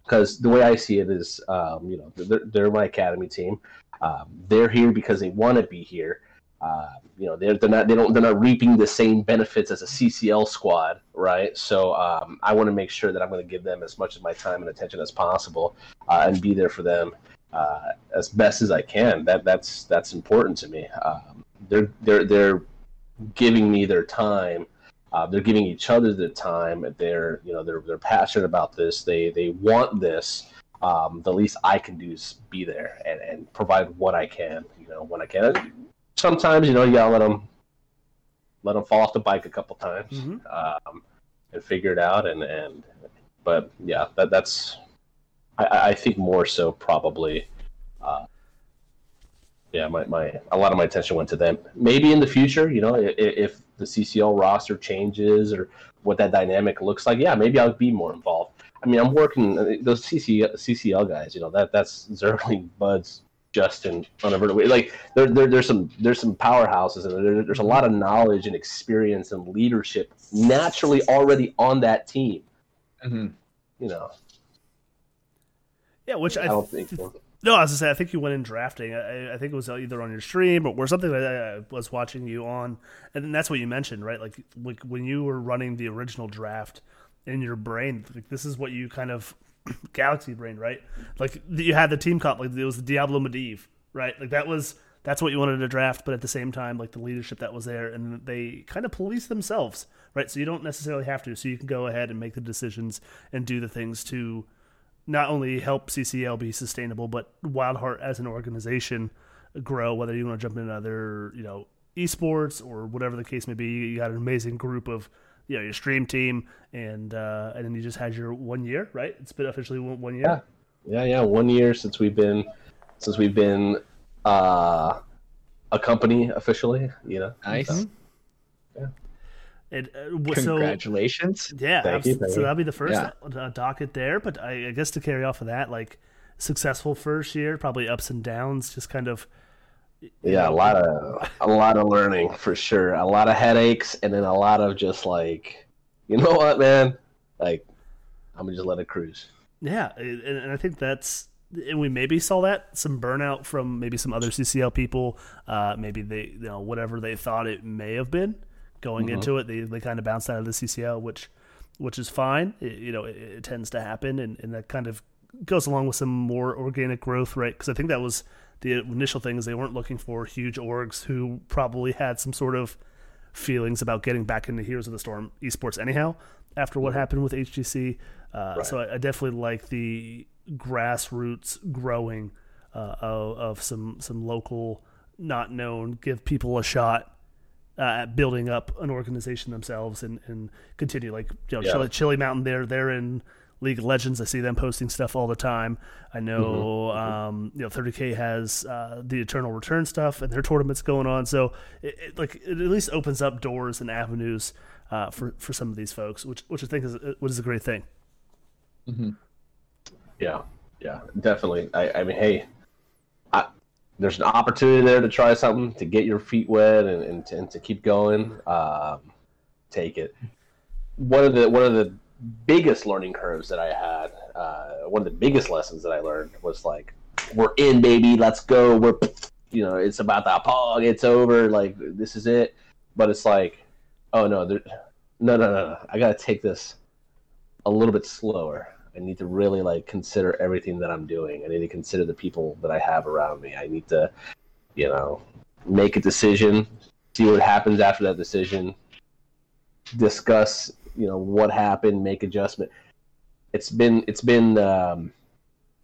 Because the way I see it is, um, you know, they're, they're my academy team. Um, they're here because they want to be here. Uh, you know, they're, they're not they don't they're not reaping the same benefits as a CCL squad, right? So um, I want to make sure that I'm going to give them as much of my time and attention as possible, uh, and be there for them uh, as best as I can. That that's that's important to me. Um, they're they're they're giving me their time. Uh, they're giving each other their time. They're you know they're they're passionate about this. They they want this. Um, the least I can do is be there and, and provide what I can. You know when I can. Sometimes you know you gotta let them let them fall off the bike a couple times Mhm. um, and figure it out. And and but yeah, that that's I- I, I think more so probably. Uh, yeah, my, my a lot of my attention went to them. Maybe in the future, you know, if, if the CCL roster changes or what that dynamic looks like, yeah, maybe I'll be more involved. I mean, I'm working those CCL, CCL guys. You know, that that's Zerling, Buds, Justin, unaverted. Like there, there, there's some there's some powerhouses and there, there's a lot of knowledge and experience and leadership naturally already on that team. Mhm. You know, Yeah, which I, I don't think so. No, I was gonna say I think you went in drafting. I, I think it was either on your stream or, or something that I was watching you on, and that's what you mentioned, right? Like, like when you were running the original draft in your brain, like this is what you kind of galaxy brain, right? Like you had the team comp, like it was the Diablo Medivh, right? Like that was that's what you wanted to draft, but at the same time, like the leadership that was there, and they kind of police themselves, right? So you don't necessarily have to, so you can go ahead and make the decisions and do the things to not only help CCL be sustainable, but Wildheart as an organization grow. Whether you want to jump into other, you know, esports or whatever the case may be, you got an amazing group of, you know, your stream team, and uh, and then you just had your one year, right? It's been officially one, one year. Yeah. Yeah, yeah. One year since we've been since we've been uh, a company officially. You know, Nice. So, And uh, w- so Congratulations. yeah, Thank you, thank so that'll be the first Yeah. uh, docket there. But I, I guess to carry off of that, like successful first year, probably ups and downs, just kind of. yeah, a lot of a lot of learning for sure. A lot of headaches, and then a lot of just like, you know what, man? Like, I'm gonna just let it cruise. Yeah, and, and I think that's and we maybe saw that some burnout from maybe some other CCL people. Uh, maybe they, you know, whatever they thought it may have been going Mm-hmm. into it, they, they kind of bounced out of the CCL, which which is fine. It, you know, it, it tends to happen, and, and that kind of goes along with some more organic growth, right? Because I think that was the initial thing is they weren't looking for huge orgs who probably had some sort of feelings about getting back into Heroes of the Storm esports anyhow after what happened with HGC. Uh, So I, I definitely like the grassroots growing uh, of, of some some local, not known, give people a shot uh, at building up an organization themselves and, and continue like you know Yeah. Chili, Chili Mountain. They're they're in League of Legends. I see them posting stuff all the time. I know um, you know 30k has uh, the Eternal Return stuff and their tournaments going on. So it, it, like it at least opens up doors and avenues uh, for for some of these folks, which which I think is which is a great thing. Yeah, yeah, definitely. I, I mean, hey, there's an opportunity there to try something to get your feet wet and, and, to, and to keep going. Um, take it. One of the one of the biggest learning curves that I had, uh, one of the biggest lessons that I learned was like, we're in, baby, let's go. We're, you know, it's about the pog. It's over. Like this is it. But it's like, oh no, there, no, no, no, no. I gotta take this a little bit slower. I need to really like consider everything that I'm doing. I need to consider the people that I have around me. I need to, you know, make a decision, see what happens after that decision, discuss, you know, what happened, make adjustment. It's been it's been um,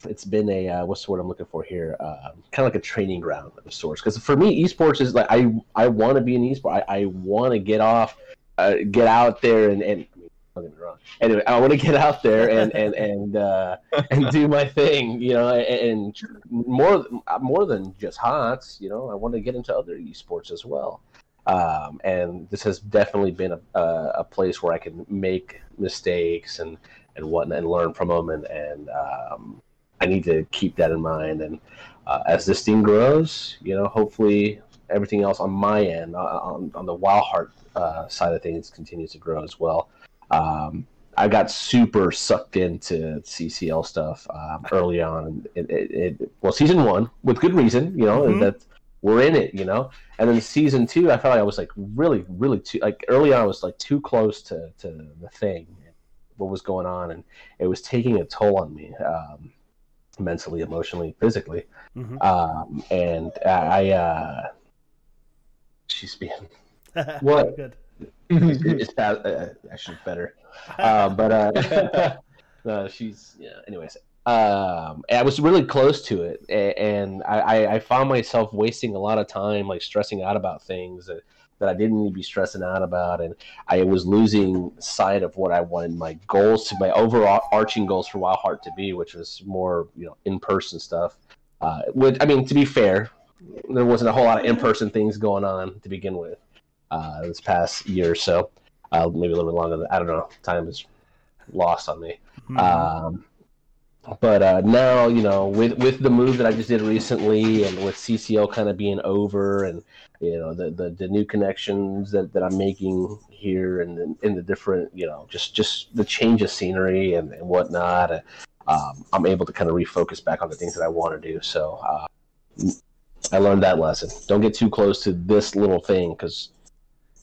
it's been a uh, what's the word I'm looking for here? Uh, kind of like a training ground of sorts. Because for me, esports is like I I want to be an esport. I, I want to get off, uh, get out there and and don't get me wrong. Anyway, I want to get out there and and and uh, and do my thing, you know, and, and more more than just HOTS, you know, I want to get into other esports as well. Um, and this has definitely been a, a, a place where I can make mistakes and and whatnot and learn from them, and and um, I need to keep that in mind. And uh, as this thing grows, you know, hopefully everything else on my end, uh, on, on the Wild Heart uh, side of things, continues to grow as well. Um, I got super sucked into CCL stuff um, early on. It, it, it, well, season one with good reason, you know, Mhm. that we're in it, you know. And then season two, I felt like I was like really, really too like early on. I was like too close to to the thing, what was going on, and it was taking a toll on me, um, mentally, emotionally, physically. Mhm. Um, and I, uh, she's being What? Good. It's bad, uh, actually better. Uh, but uh, uh, she's yeah. Anyways, um, I was really close to it, and I, I, I found myself wasting a lot of time, like stressing out about things that, that I didn't need to be stressing out about, and I was losing sight of what I wanted my goals to, my overarching goals for Wild Heart to be, which was more you know in person stuff. Uh, which I mean, to be fair, there wasn't a whole lot of in person things going on to begin with uh, this past year or so. Uh, maybe a little bit longer. Than, I don't know. Time is lost on me. Mhm. Um, but uh, now, you know, with with the move that I just did recently, and with CCL kind of being over, and you know, the the, the new connections that, that I'm making here, and in, in the different, you know, just just the change of scenery and, and whatnot, uh, um, I'm able to kind of refocus back on the things that I want to do. So uh, I learned that lesson. Don't get too close to this little thing because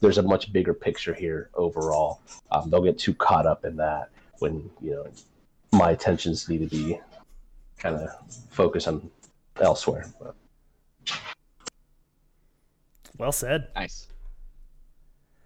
there's a much bigger picture here overall. Um, don't get too caught up in that when you know my attentions need to be kind of focused on elsewhere. But, well said. Nice.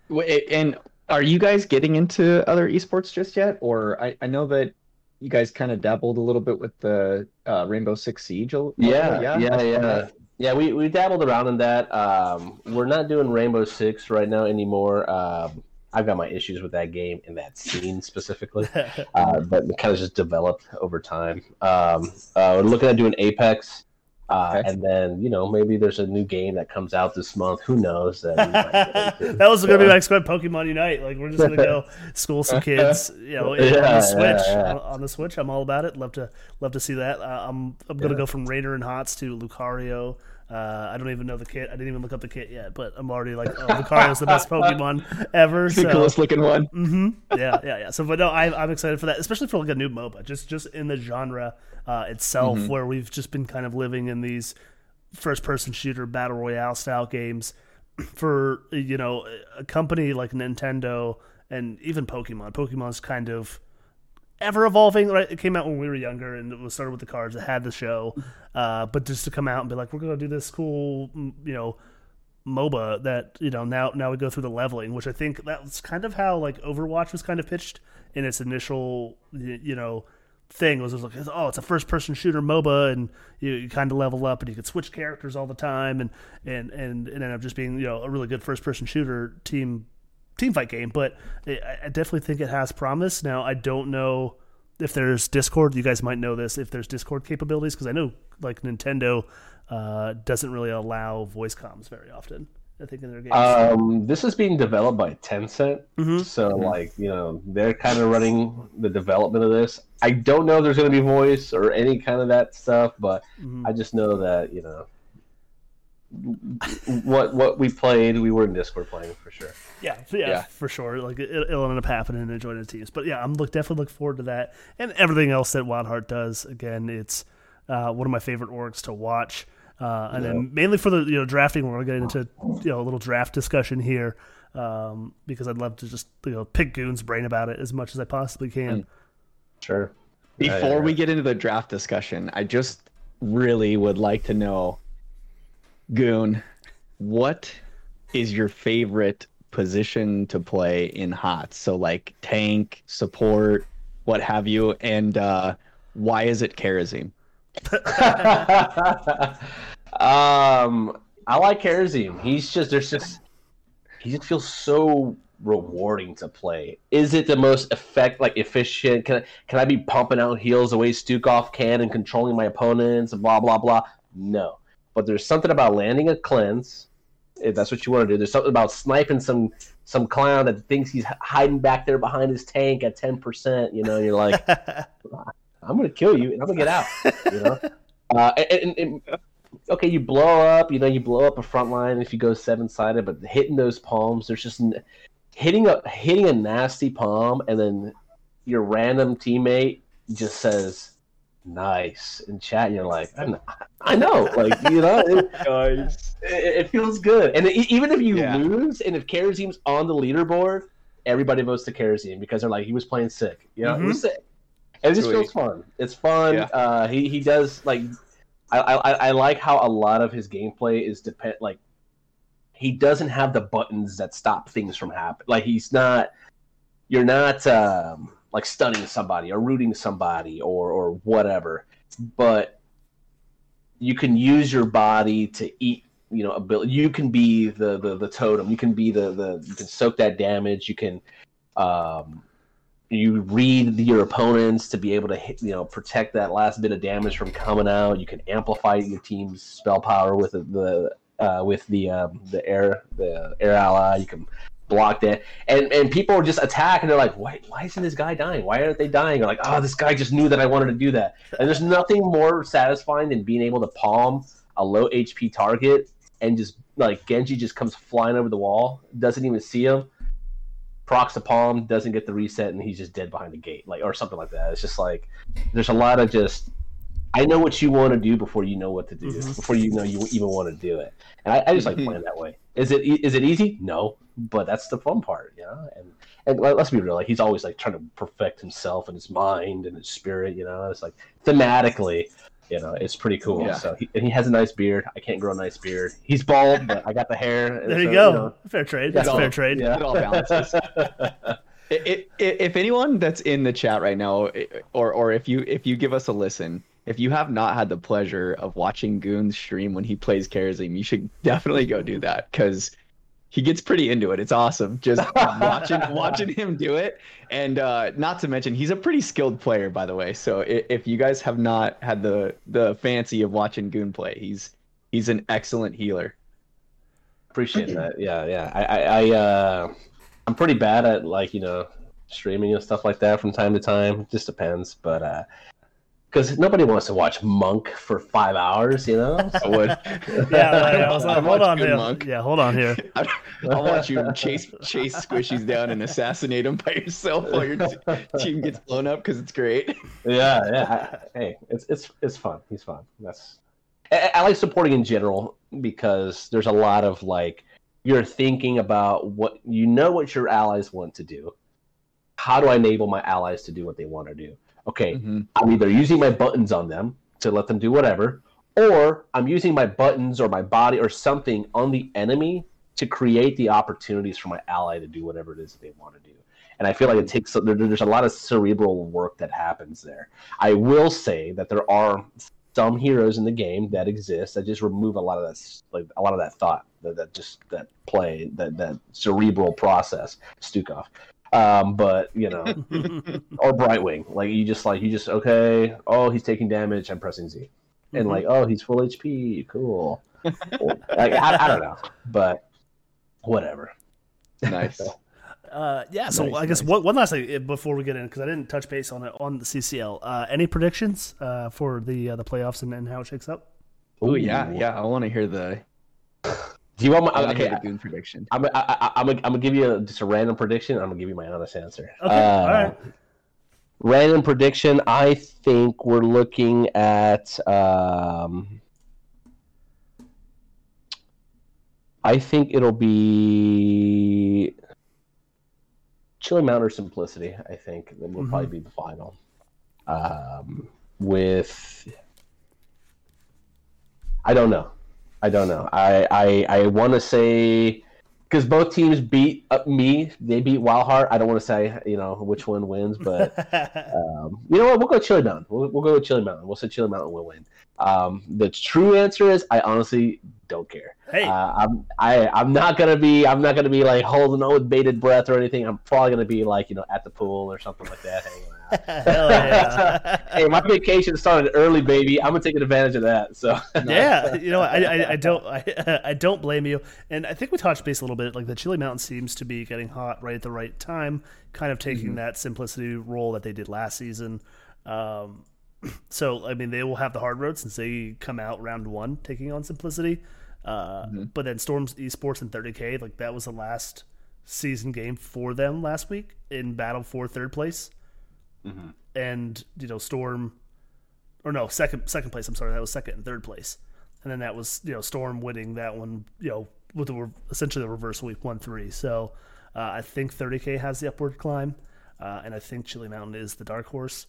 Wait, and are you guys getting into other esports just yet? Or I, I know that you guys kind of dabbled a little bit with the uh, Rainbow Six Siege. a- yeah, yeah, yeah, yeah. Yeah, we, we dabbled around in that. Um, we're not doing Rainbow Six right now anymore. Um, I've got my issues with that game and that scene specifically, uh, but it kind of just developed over time. Um, uh, we're looking at doing Apex, uh, and then you know maybe there's a new game that comes out this month. Who knows? That, we might get into. that was gonna be my next question. Pokemon Unite. Like we're just gonna go school some kids. You know, on Yeah, the Switch. yeah. On, on the Switch, I'm all about it. Love to love to see that. Uh, I'm I'm gonna go from Raider and Hots to Lucario Uh, I don't even know the kit. I didn't even look up the kit yet, but I'm already like, oh, Lucario's the best Pokemon ever. the so. coolest looking one. Mm-hmm. Yeah, yeah, yeah. So, but no, I, I'm excited for that, especially for like a new MOBA, just just in the genre uh, itself, Mm-hmm. where we've just been kind of living in these first-person shooter battle royale style games for you know a company like Nintendo and even Pokemon. Pokemon's kind of ever evolving. Right, it came out when we were younger, and it was started with the cards. It had the show, uh, but just to come out and be like, we're gonna do this cool, you know, MOBA that you know now now we go through the leveling, which I think that's kind of how like Overwatch was kind of pitched in its initial you know thing was, was like oh it's a first person shooter MOBA and you, you kind of level up and you could switch characters all the time and and and, and end up just being you know a really good first person shooter team team fight game. But I, definitely think it has promise. Now I don't know if there's Discord. You guys might know this if there's Discord capabilities because I know like Nintendo uh, doesn't really allow voice comms very often. I think in their games. Um, this is being developed by Tencent, Mhm. so like you know they're kind of running the development of this. I don't know if there's going to be voice or any kind of that stuff, but Mhm. I just know that you know what what we played, we were in Discord playing for sure. Yeah, yeah, Yeah. for sure. Like it, it'll end up happening and joining the teams. But yeah, I'm look definitely look forward to that and everything else that Wild Heart does. Again, it's uh, one of my favorite orgs to watch. Uh, and then mainly for the you know drafting, we're gonna get into you know a little draft discussion here um, because I'd love to just you know pick Goon's brain about it as much as I possibly can. Sure. Before Yeah, yeah, we get into the draft discussion, I just really would like to know, Goon, what is your favorite position to play in HOTS? So like tank, support, what have you, and uh, why is it Kharazim? um, I like Kharazim. He's just there's just he just feels so rewarding to play. Is it the most effect like efficient? Can I, can I be pumping out heals the way Stukov can and controlling my opponents and blah blah blah? No, but there's something about landing a cleanse. If that's what you want to do, there's something about sniping some some clown that thinks he's hiding back there behind his tank at ten percent. You know, you're like, I'm gonna kill you and I'm gonna get out. You know, uh, and, and, and okay, you blow up. You know, you blow up a front line if you go seven sided, but hitting those palms, there's just hitting a hitting a nasty palm, and then your random teammate just says nice in chat, and you're like, I know, I know, like you know. It, Nice. it, it feels good. And e- even if you Yeah. lose, and if Kharazim's on the leaderboard, everybody votes to Kharazim because they're like, he was playing sick. You know, he was sick. And it just Sweet. feels fun. It's fun. Yeah. Uh, he, he does, like, I, I, I like how a lot of his gameplay is depend, like, he doesn't have the buttons that stop things from happening. Like, he's not, you're not, um, like, stunning somebody or rooting somebody or, or whatever. But you can use your body to eat you know ability you can be the the, the totem. You can be the the you can soak that damage. You can um you read your opponents to be able to hit, you know protect that last bit of damage from coming out. You can amplify your team's spell power with the, uh, with the um, the air the air ally. You can block it. and and people just attack and they're like why why isn't this guy dying why aren't they dying or like oh this guy just knew that I wanted to do that and there's nothing more satisfying than being able to palm a low HP target and just like Genji just comes flying over the wall, doesn't even see him, procs the palm, doesn't get the reset, and he's just dead behind the gate, like or something like that. It's just like there's a lot of just I know what you want to do before you know what to do, Mhm. before you know you even want to do it, and I, I just like playing that way. Is it e- it easy? No, but that's the fun part, you know. And and let- let's be real, like he's always like trying to perfect himself and his mind and his spirit, you know. It's like thematically, you know, it's pretty cool. Yeah. So he, and he has a nice beard. I can't grow a nice beard. He's bald, but I got the hair. and There you so, go. know, fair trade. that's That's all. fair trade. yeah. It all balances. I- I- I- if anyone that's in the chat right now, or or if you if you give us a listen, if you have not had the pleasure of watching Goon's stream when he plays Kharazim, you should definitely go do that because he gets pretty into it. It's awesome just watching watching him do it, and uh, not to mention he's a pretty skilled player, by the way. So i- if you guys have not had the the fancy of watching Goon play, he's he's an excellent healer. Appreciate that. Yeah, yeah. I, I, I uh, I'm pretty bad at like you know streaming and stuff like that from time to time. It just depends, but uh, because nobody wants to watch Monk for five hours, you know. I would. Yeah, like, I was like, I'd hold watch on here. Monk. Yeah, hold on here. I'll watch you chase chase squishies down and assassinate them by yourself while your team gets blown up because it's great. yeah, yeah. Hey, it's it's it's fun. He's fun. That's I, I like supporting in general because there's a lot of like you're thinking about what you know what your allies want to do. How do I enable my allies to do what they want to do? Okay, mm-hmm. I'm either using my buttons on them to let them do whatever, or I'm using my buttons or my body or something on the enemy to create the opportunities for my ally to do whatever it is that they want to do. And I feel like it mm-hmm. takes there, there's a lot of cerebral work that happens there. I will say that there are some heroes in the game that exist that just remove a lot of that like a lot of that thought that, that just that play that that cerebral process Stukov. Um, but you know, or Brightwing. Like you just like you just okay. Oh, he's taking damage. I'm pressing Z, and Mhm. like oh, he's full HP. Cool. like I, I don't know, but whatever. Nice. Uh, yeah, so Nice, I guess nice. one, one last thing uh, before we get in, because I didn't touch base on it on the CCL. Uh, any predictions uh, for the uh, the playoffs and, and how it shakes up? Oh yeah, yeah. I want to hear the. Do you want my I to okay? hear the prediction. I'm I, I, I'm gonna I'm gonna give you a, just a random prediction. I'm gonna give you my honest answer. Okay, Uh, all right. Random prediction. I think we're looking at. Um, I think it'll be Chili Mountain or Simplicity. I think that will Mhm. probably be the final. Um, with I don't know. I don't know. I I, I want to say because both teams beat uh, me. They beat Wildheart. I don't want to say you know which one wins, but um, you know what? We'll go Chili Mountain. We'll, we'll go with Chili Mountain. We'll say Chili Mountain will win. Um, the true answer is I honestly don't care. hey, Uh, I'm I I'm not gonna be I'm not gonna be like holding on with bated breath or anything. I'm probably gonna be like you know at the pool or something like that. hanging out. hell yeah. hey, my vacation started early, baby. I'm gonna take advantage of that. So yeah, you know, I, I, I don't, I, I don't blame you, and I think we touched base a little bit. Like the Chili Mountain seems to be getting hot right at the right time, kind of taking that simplicity role that they did last season. Um, so I mean, they will have the hard road since they come out round one taking on simplicity. Uh, But then Storms Esports and 30k, like that was the last season game for them last week in battle for third place, and you know Storm or no second second place. I'm sorry, that was second and third place, and then that was you know Storm winning that one. You know with the essentially the reverse week one three. So uh, I think 30k has the upward climb, uh, and I think Chili Mountain is the dark horse.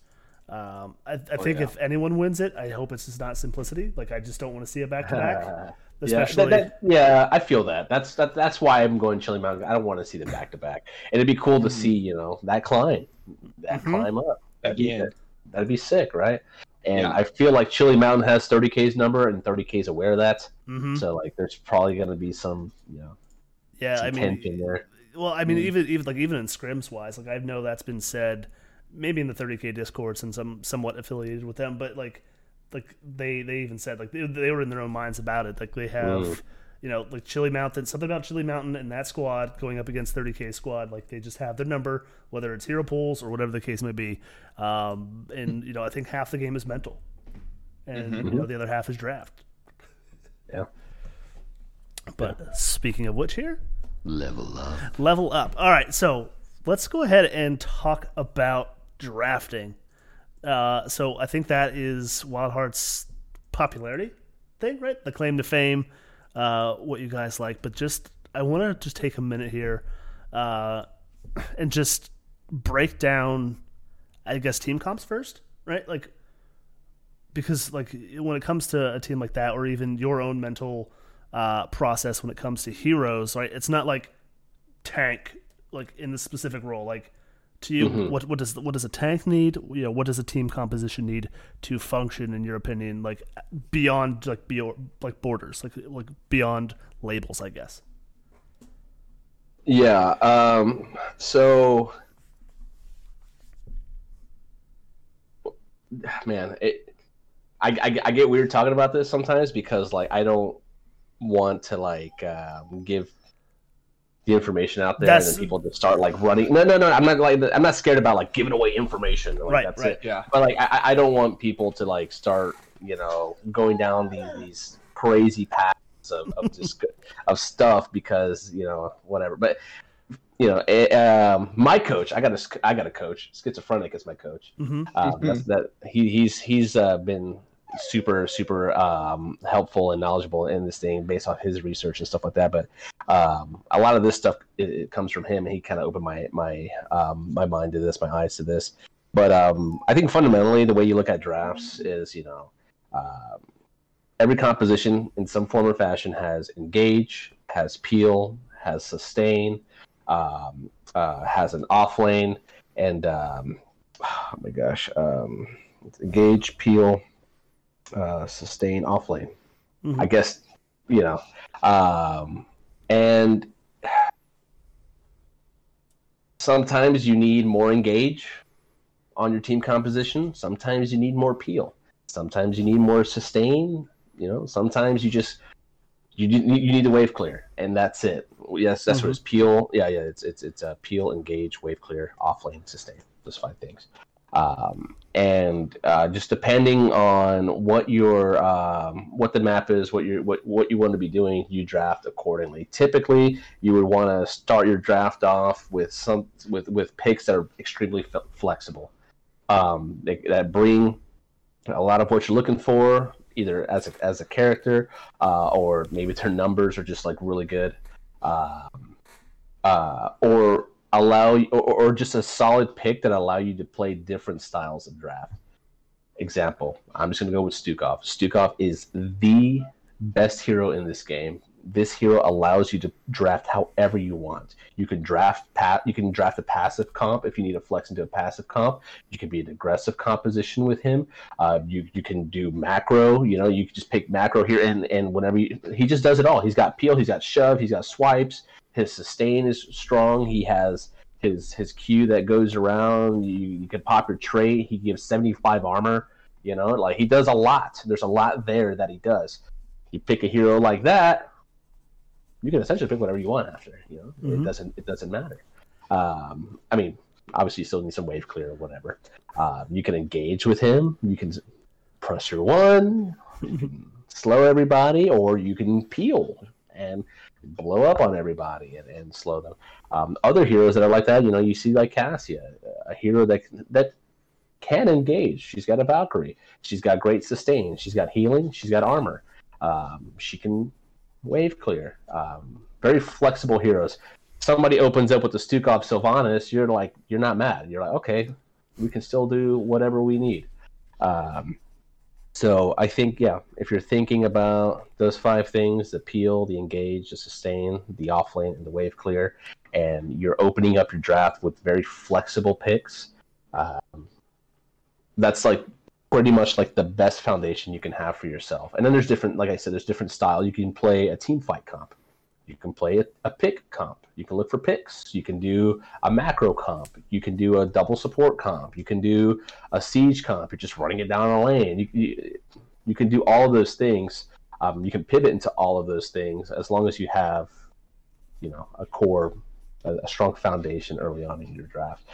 Um, I, I think yeah. if anyone wins it, I hope it's just not simplicity. Like I just don't want to see a back to back, yeah, especially. that, that- yeah, I feel that. That's that, that's why I'm going Chili Mountain. I don't want to see them back to back, and it'd be cool to see you know that climb, that Mhm. climb up. That'd Yeah. be that'd be sick, right? And Yeah. I feel like Chili Mountain has 30k's number, and 30k's aware of that. hmm So like, there's probably going to be some you know Yeah, some I mean, tension there. Well, I mean, Mm. even even like even in scrims wise, like I know that's been said, maybe in the 30k Discord since I'm somewhat affiliated with them, but like like they they even said like they, they were in their own minds about it. Like they have. Mm. You know, like Chili Mountain, something about Chili Mountain and that squad going up against 30k squad. Like they just have their number, whether it's hero pools or whatever the case may be. Um, and you know, I think half the game is mental, and you know the other half is draft. Yeah. But speaking of which, here level up. Level up. All right, so let's go ahead and talk about drafting. Uh, so I think that is Wild Heart's popularity thing, right? The claim to fame, uh, what you guys like. But just I want to just take a minute here uh, and just break down, I guess, team comps first, right? Like because like when it comes to a team like that, or even your own mental uh, process when it comes to heroes, right? It's not like tank like in the specific role. Like to you, what what does what does a tank need? You know, what does a team composition need to function in your opinion? Like beyond like beyond like borders, like like beyond labels, I guess. Yeah. Um, so, man, it, I, I, I get weird talking about this sometimes because like I don't want to like um, give the information out there, That's- and then people just start like running. No, no, no. I'm not like I'm not scared about like giving away information. Like, Right, that's right. it. Yeah. But like I, I don't want people to like start you know going down these these crazy paths of, of just of stuff because you know whatever. But you know, eh, um, my coach, I got a sc- I got a coach. Schizophrenic is my coach. hmm Um, that's, that he, he's he's uh, been super super um, helpful and knowledgeable in this thing based off his research and stuff like that. But um, a lot of this stuff it, it comes from him. He kind of opened my my um, my mind to this, my eyes to this. But um, I think fundamentally, the way you look at drafts is, you know, um, every composition in some form or fashion has engage, has peel, has sustain, um, uh, has an off lane, and um, oh my gosh, um, engage, peel, uh, sustain, off lane. Mhm. I guess you know, um, and sometimes you need more engage on your team composition. Sometimes you need more peel. Sometimes you need more sustain. You know, sometimes you just you need you need the wave clear, and that's it. Yes, that's what it's peel. Yeah, yeah, it's it's it's a peel, engage, wave clear, off lane, sustain. Those five things. Um, and uh, just depending on what your um, what the map is, what you what what you want to be doing, you draft accordingly. Typically, you would want to start your draft off with some with with picks that are extremely flexible, um, that bring a lot of what you're looking for, either as a, as a character uh, or maybe their numbers are just like really good, um, uh, or allow or, or just a solid pick that allow you to play different styles of draft. Example, I'm just gonna go with Stukov. Stukov is the best hero in this game. This hero allows you to draft however you want. You can draft pat. You can draft a passive comp if you need to flex into a passive comp. You can be an aggressive composition with him. Uh, you you can do macro. You know, you can just pick macro here, and and whenever you, he just does it all. He's got peel. He's got shove. He's got swipes. His sustain is strong. He has his his Q that goes around. You you can pop your trait. He gives seventy five armor. You know, like he does a lot. There's a lot there that he does. You pick a hero like that, you can essentially pick whatever you want after. You know, it Mhm. doesn't it doesn't matter. Um, I mean, obviously, you still need some wave clear or whatever. Uh, you can engage with him. You can press your one, you can slow everybody, or you can peel and blow up on everybody and, and slow them. Um, other heroes that are like that, you know, you see like Cassia, a hero that that can engage. She's got a Valkyrie. She's got great sustain. She's got healing. She's got armor. Um, she can wave clear. Um, very flexible heroes. Somebody opens up with the Stukov Sylvanas, you're like, you're not mad. You're like, okay, we can still do whatever we need. Um, so I think, yeah, if you're thinking about those five things the peel, the engage, the sustain, the offlane, and the wave clear, and you're opening up your draft with very flexible picks, um, that's like pretty much like the best foundation you can have for yourself. And then there's different, like I said, there's different style. You can play a team fight comp. You can play a, a pick comp. You can look for picks. You can do a macro comp. You can do a double support comp. You can do a siege comp. You're just running it down a lane. You, you, you can do all of those things. Um, you can pivot into all of those things as long as you have, you know, a core, a, a strong foundation early on in your draft.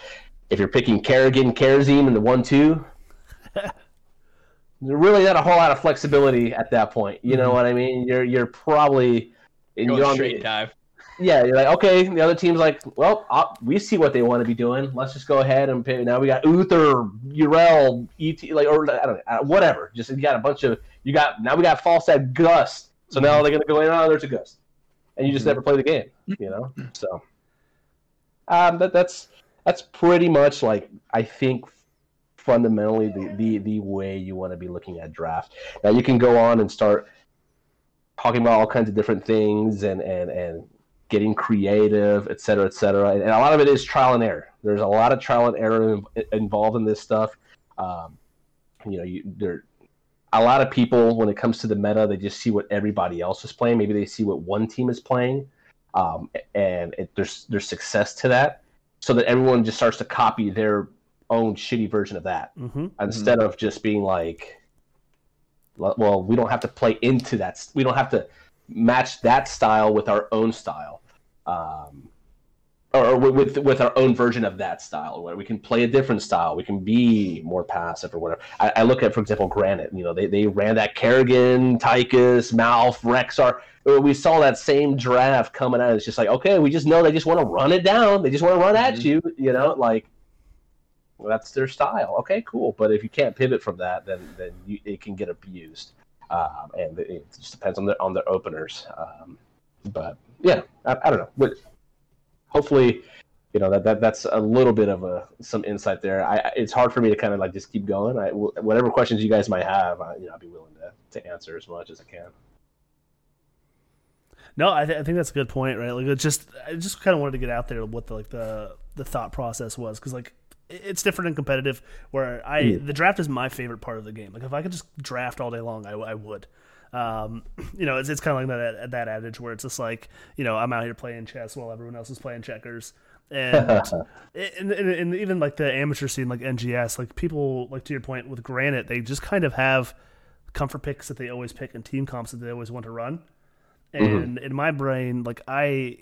If you're picking Kerrigan, Kharazim in the one-two, really not a whole lot of flexibility at that point. You know Mhm. what I mean? You're you're probably and you're on straight the, dive. yeah, you're like, okay, the other team's like, well, i we see what they want to be doing. Let's just go ahead and pick. Now we got Uther, Auriel, ET, like, or I don't know, uh, whatever. Just you got a bunch of, you got, now we got Falstad Gust. So now they're going to go in, oh, there's a Gust. And you just Mhm. never play the game, you know? So, um, that, that's, that's pretty much like, I think, fundamentally the, the, the way you want to be looking at draft. Now you can go on and start talking about all kinds of different things and and and getting creative, et cetera, et cetera. And, and a lot of it is trial and error. There's a lot of trial and error in, involved in this stuff. Um, you know, you, there a lot of people when it comes to the meta, they just see what everybody else is playing. Maybe they see what one team is playing, um, and it, there's there's success to that, so that everyone just starts to copy their own shitty version of that hmm instead of just being like well we don't have to play into that we don't have to match that style with our own style um, or with with our own version of that style, where we can play a different style, we can be more passive or whatever. I, I look at, for example, Granite. You know, they, they ran that Kerrigan, Tychus, Malf, Rexxar. We saw that same draft coming out. It's just like, okay, we just know they just want to run it down. They just want to run at Mhm. you. You know, like that's their style. Okay, cool. But if you can't pivot from that, then then you, it can get abused. Um, and it, just depends on the on their openers. Um, but yeah, I, I don't know. But hopefully, you know that, that that's a little bit of a some insight there. I, it's hard for me to kind of like just keep going. I, whatever questions you guys might have, I, you know, I'll be willing to, to answer as much as I can. No, I, th- I think that's a good point, right? Like, just I just kind of wanted to get out there what the like the the thought process was because like it's different and competitive. Where I Mm. the draft is my favorite part of the game. Like if I could just draft all day long, I, I would. Um, you know, it's it's kind of like that that adage where it's just like you know I'm out here playing chess while everyone else is playing checkers. And, and, and, and even like the amateur scene, like NGS, like people, like to your point with Granite, they just kind of have comfort picks that they always pick and team comps that they always want to run and in my brain like i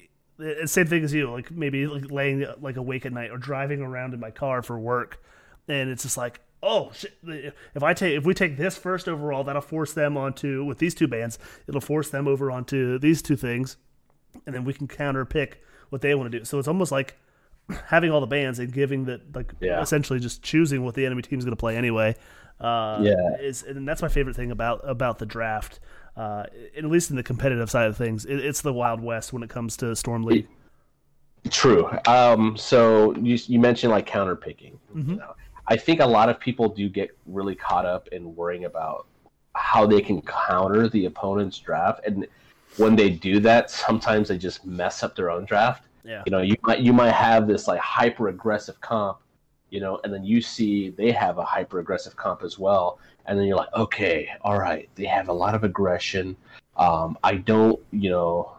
same thing as you like maybe like laying like awake at night or driving around in my car for work and it's just like oh shit if i take if we take this first overall that'll force them onto with these two bands it'll force them over onto these two things and then we can counter pick what they want to do so it's almost like having all the bands and giving that like Yeah. essentially just choosing what the enemy team's going to play anyway uh Yeah. is and that's my favorite thing about about the draft uh at least in the competitive side of things it, it's the wild west when it comes to storm league True. Um, so you, you mentioned like counter picking. You know, I think a lot of people do get really caught up in worrying about how they can counter the opponent's draft, and when they do that, sometimes they just mess up their own draft. yeah You know, you might you might have this like hyper aggressive comp, you know, and then you see they have a hyper aggressive comp as well, and then you're like, okay, all right, they have a lot of aggression. Um, I don't, you know,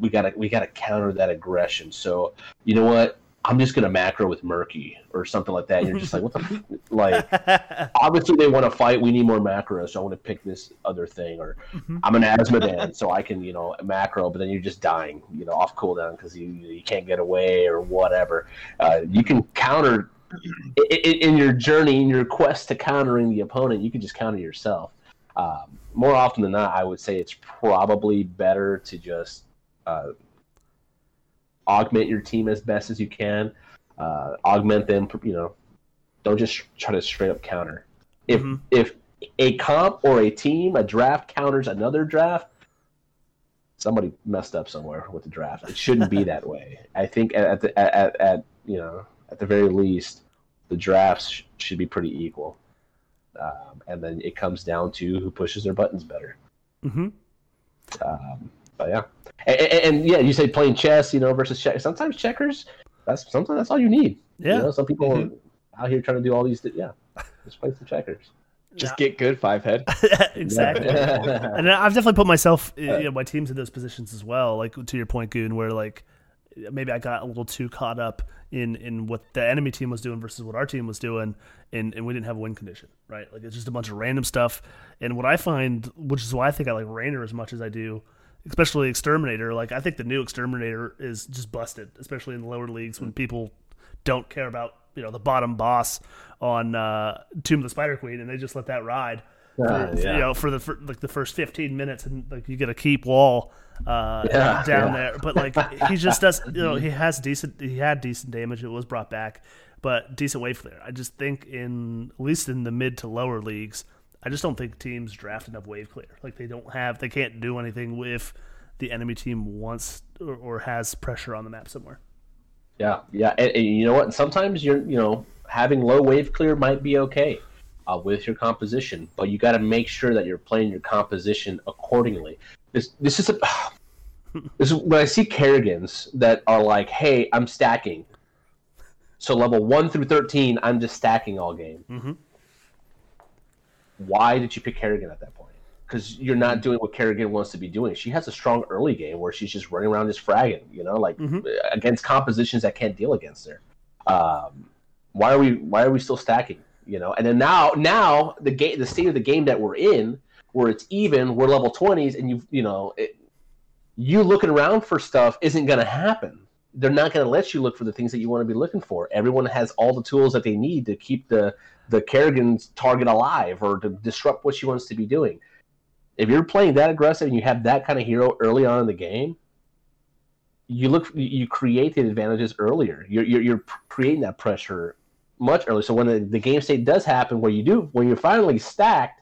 we gotta we gotta counter that aggression. So you know what? I'm just gonna macro with Murky or something like that. You're just like, what the f-? like? Obviously, they want to fight. We need more macro, so I want to pick this other thing. Or Mhm. I'm an Azmodan, so I can you know macro, but then you're just dying, you know, off cooldown because you you can't get away or whatever. Uh, you can counter i- i- in your journey, in your quest to countering the opponent. You can just counter yourself. Um, more often than not, I would say it's probably better to just uh, augment your team as best as you can. Uh, augment them, you know. Don't just try to straight up counter. If Mhm. if a comp or a team, a draft counters another draft, somebody messed up somewhere with the draft. It shouldn't be that way. I think at the at, at, at you know at the very least, the drafts sh- should be pretty equal. Um, and then it comes down to who pushes their buttons better. hmm Um, but yeah, and, and, and yeah, you say playing chess, you know, versus check. Sometimes checkers, that's sometimes that's all you need. Yeah. You know, some people are out here trying to do all these. Yeah, just play some checkers. Just get good, five head. exactly and I've definitely put myself, you know, my teams in those positions as well. Like to your point, Goon, where like maybe I got a little too caught up in in what the enemy team was doing versus what our team was doing, and and we didn't have a win condition, right? Like it's just a bunch of random stuff. And what I find, which is why I think I like Raynor as much as I do, especially Exterminator. Like I think the new Exterminator is just busted, especially in the lower leagues when people don't care about you know the bottom boss on uh, Tomb of the Spider Queen, and they just let that ride. For, Uh, yeah. You know, for the for, like the first fifteen minutes, and like you get a keep wall uh, Yeah, down yeah. there. But like he just does, you know, he has decent, he had decent damage. It was brought back, but decent wave clear. I just think in at least in the mid to lower leagues, I just don't think teams draft enough wave clear. Like they don't have, they can't do anything if the enemy team wants or, or has pressure on the map somewhere. Yeah, yeah, and, and you know what? Sometimes you're, you know, having low wave clear might be okay uh, with your composition, but you got to make sure that you're playing your composition accordingly. This, this is a, this is when I see Kerrigans that are like, "Hey, I'm stacking." So level one through thirteen, I'm just stacking all game. Mm-hmm. Why did you pick Kerrigan at that point? Because you're not doing what Kerrigan wants to be doing. She has a strong early game where she's just running around just fragging, you know, like Mhm. against compositions that can't deal against her. Um, why are we why are we still stacking? You know, and then now now the game the state of the game that we're in, where it's even, we're level twenties, and you you know, it, you looking around for stuff isn't going to happen. They're not going to let you look for the things that you want to be looking for. Everyone has all the tools that they need to keep the the Kerrigan's target alive or to disrupt what she wants to be doing. If you're playing that aggressive and you have that kind of hero early on in the game, you look you create the advantages earlier. You're you're, you're creating that pressure much earlier. So when the, the game state does happen, where you do when you're finally stacked,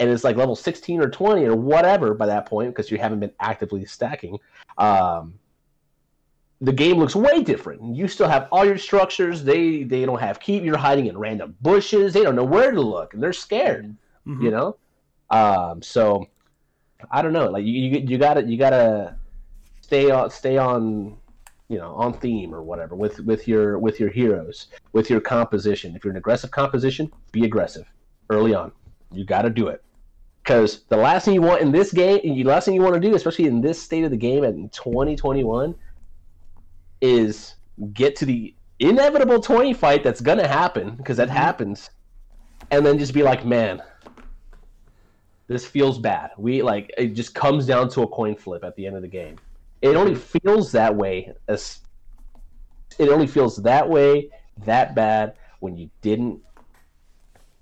and it's like level 16 or 20 or whatever by that point because you haven't been actively stacking um, the game looks way different. You still have all your structures. They they don't have keep. You're hiding in random bushes. They don't know where to look and they're scared mm-hmm. you know? Um, so i don't know. Like you, you, you gotta you gotta stay on stay on you know on theme or whatever with with your with your heroes with your composition if you're an aggressive composition be aggressive early on you got to do it because the last thing you want in this game, the last thing you want to do, especially in this state of the game in 2021, is get to the inevitable 20 fight that's going to happen because that mm-hmm. happens, and then just be like, man, this feels bad. We like it just comes down to a coin flip at the end of the game. It only feels that way as it only feels that way that bad when you didn't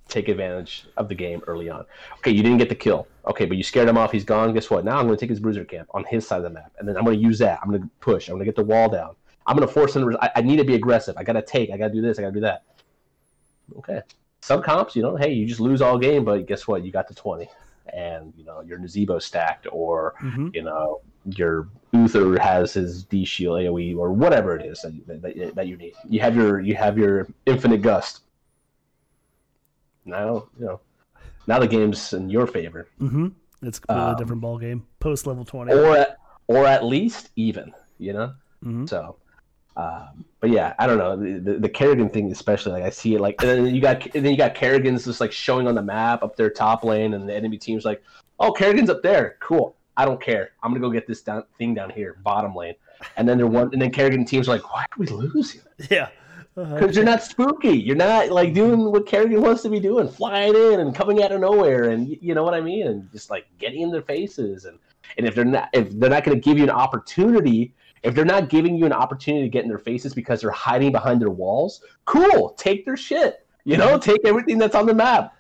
take advantage of the game early on. Okay, you didn't get the kill. Okay, but you scared him off. He's gone. Guess what? Now I'm going to take his bruiser camp on his side of the map, and then I'm going to use that. I'm going to push. I'm going to get the wall down. I'm going to force him. To, I, I need to be aggressive. I got to take. I got to do this. I got to do that. Okay. Some comps, you know, hey, you just lose all game, but guess what? You got the 20, and you know your Nazeebo stacked, or mm-hmm. you know your Uther has his D shield AOE, or whatever it is that, that, that you need. You have your you have your infinite gust now you know now the game's in your favor. Mm-hmm. It's a completely um, different ball game post level twenty, or at, or at least even. You know, mm-hmm. so. Um, but yeah, I don't know the, the, the, Kerrigan thing, especially like I see it like, and then you got and then you got Kerrigan's just like showing on the map up their top lane, and the enemy team's like, oh, Kerrigan's up there, cool. I don't care. I'm gonna go get this down, thing down here, bottom lane, and then they're one, and then Kerrigan teams are like, why are we losing? Yeah, because you're not spooky. You're not like doing what Kerrigan wants to be doing, flying in and coming out of nowhere, and you know what I mean, and just like getting in their faces. And and if they're not if they're not going to give you an opportunity, if they're not giving you an opportunity to get in their faces because they're hiding behind their walls, cool, take their shit. You know, take everything that's on the map.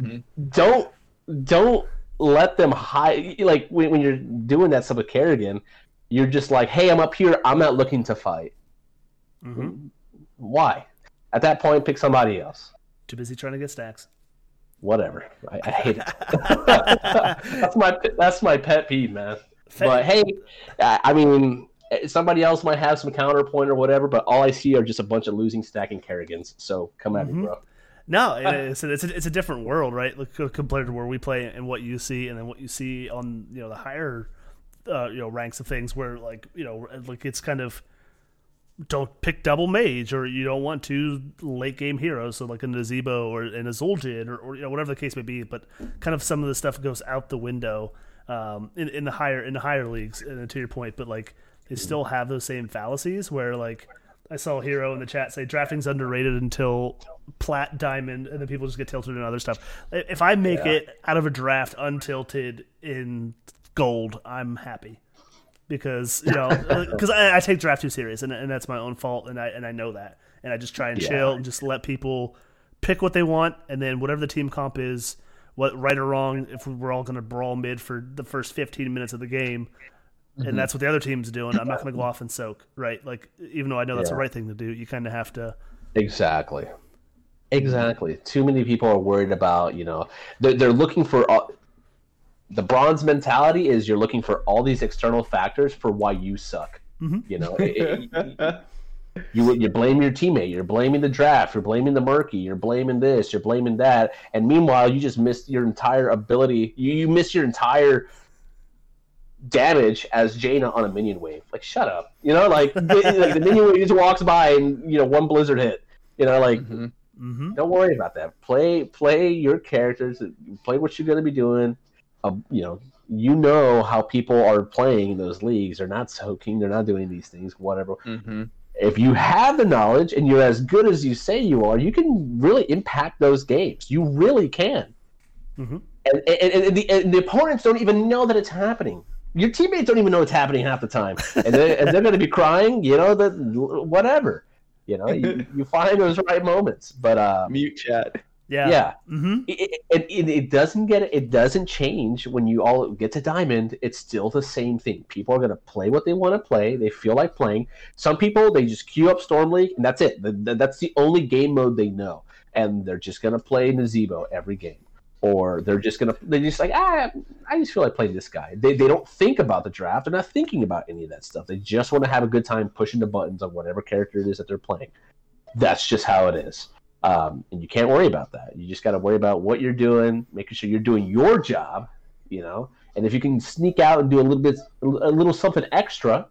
Mm-hmm. don't don't let them hide. Like when, when you're doing that stuff with Kerrigan, you're just like, hey, I'm up here. I'm not looking to fight. Mm-hmm why? At that point, pick somebody else. Too busy trying to get stacks. Whatever. I, I hate it. that's my that's my pet peeve, man. But hey, I mean, somebody else might have some counterpoint or whatever, but all I see are just a bunch of losing stacking Kerrigans. So come at mm-hmm. me, bro. No, it's a, it's a, it's a different world, right? Compared to where we play and what you see, and then what you see on you know the higher uh, you know ranks of things, where like you know like it's kind of don't pick double mage or you don't want two late game heroes, so like a Nazeebo or an Zul'jin or, or you know, whatever the case may be. But kind of some of the stuff goes out the window um, in, in the higher in the higher leagues. And to your point, but like they still have those same fallacies where like I saw a hero in the chat say drafting's underrated until plat diamond, and then people just get tilted in other stuff. If I make yeah. it out of a draft untilted in gold, I'm happy because you know uh, because I, I, take draft too serious and, and that's my own fault and I and I know that and I just try and yeah. chill and just let people pick what they want and then whatever the team comp is what right or wrong if we're all going to brawl mid for the first 15 minutes of the game mm-hmm. and that's what the other team's doing I'm not going to go off and soak right like even though I know that's yeah. the right thing to do you kind of have to exactly exactly too many people are worried about you know they're, they're looking for uh, the bronze mentality is you're looking for all these external factors for why you suck. Mm-hmm. You know, it, it, you you blame your teammate, you're blaming the draft, you're blaming the murky, you're blaming this, you're blaming that, and meanwhile you just missed your entire ability. You you miss your entire damage as Jaina on a minion wave. Like, shut up. You know, like, like the minion wave just walks by and you know one blizzard hit. You know, like. Mm-hmm. Mm-hmm. Don't worry about that. Play play your characters. Play what you're going to be doing you know, you know how people are playing those leagues. They're not soaking. They're not doing these things. Whatever. Mm-hmm. If you have the knowledge and you're as good as you say you are, you can really impact those games. You really can. Mm-hmm. And, and, and, the, and the opponents don't even know that it's happening. Your teammates don't even know what's happening half the time, and they're, and they're going to be crying. You know that whatever. You know, you, you find those right moments, but uh, Mute chat. Yeah. yeah, Mm-hmm. it, it, it, it doesn't get it doesn't change when you all get to diamond it's still the same thing people are going to play what they want to play they feel like playing some people they just queue up storm league and that's it The- the- that's the only game mode they know and they're just going to play Nazeebo every game or they're just they're just like ah i just feel like playing this guy they, they don't think about the draft they're not thinking about any of that stuff they just want to have a good time pushing the buttons on whatever character it is that they're playing that's just how it is um, and you can't worry about that. You just got to worry about what you're doing, making sure you're doing your job, you know. And if you can sneak out and do a little bit, a little something extra,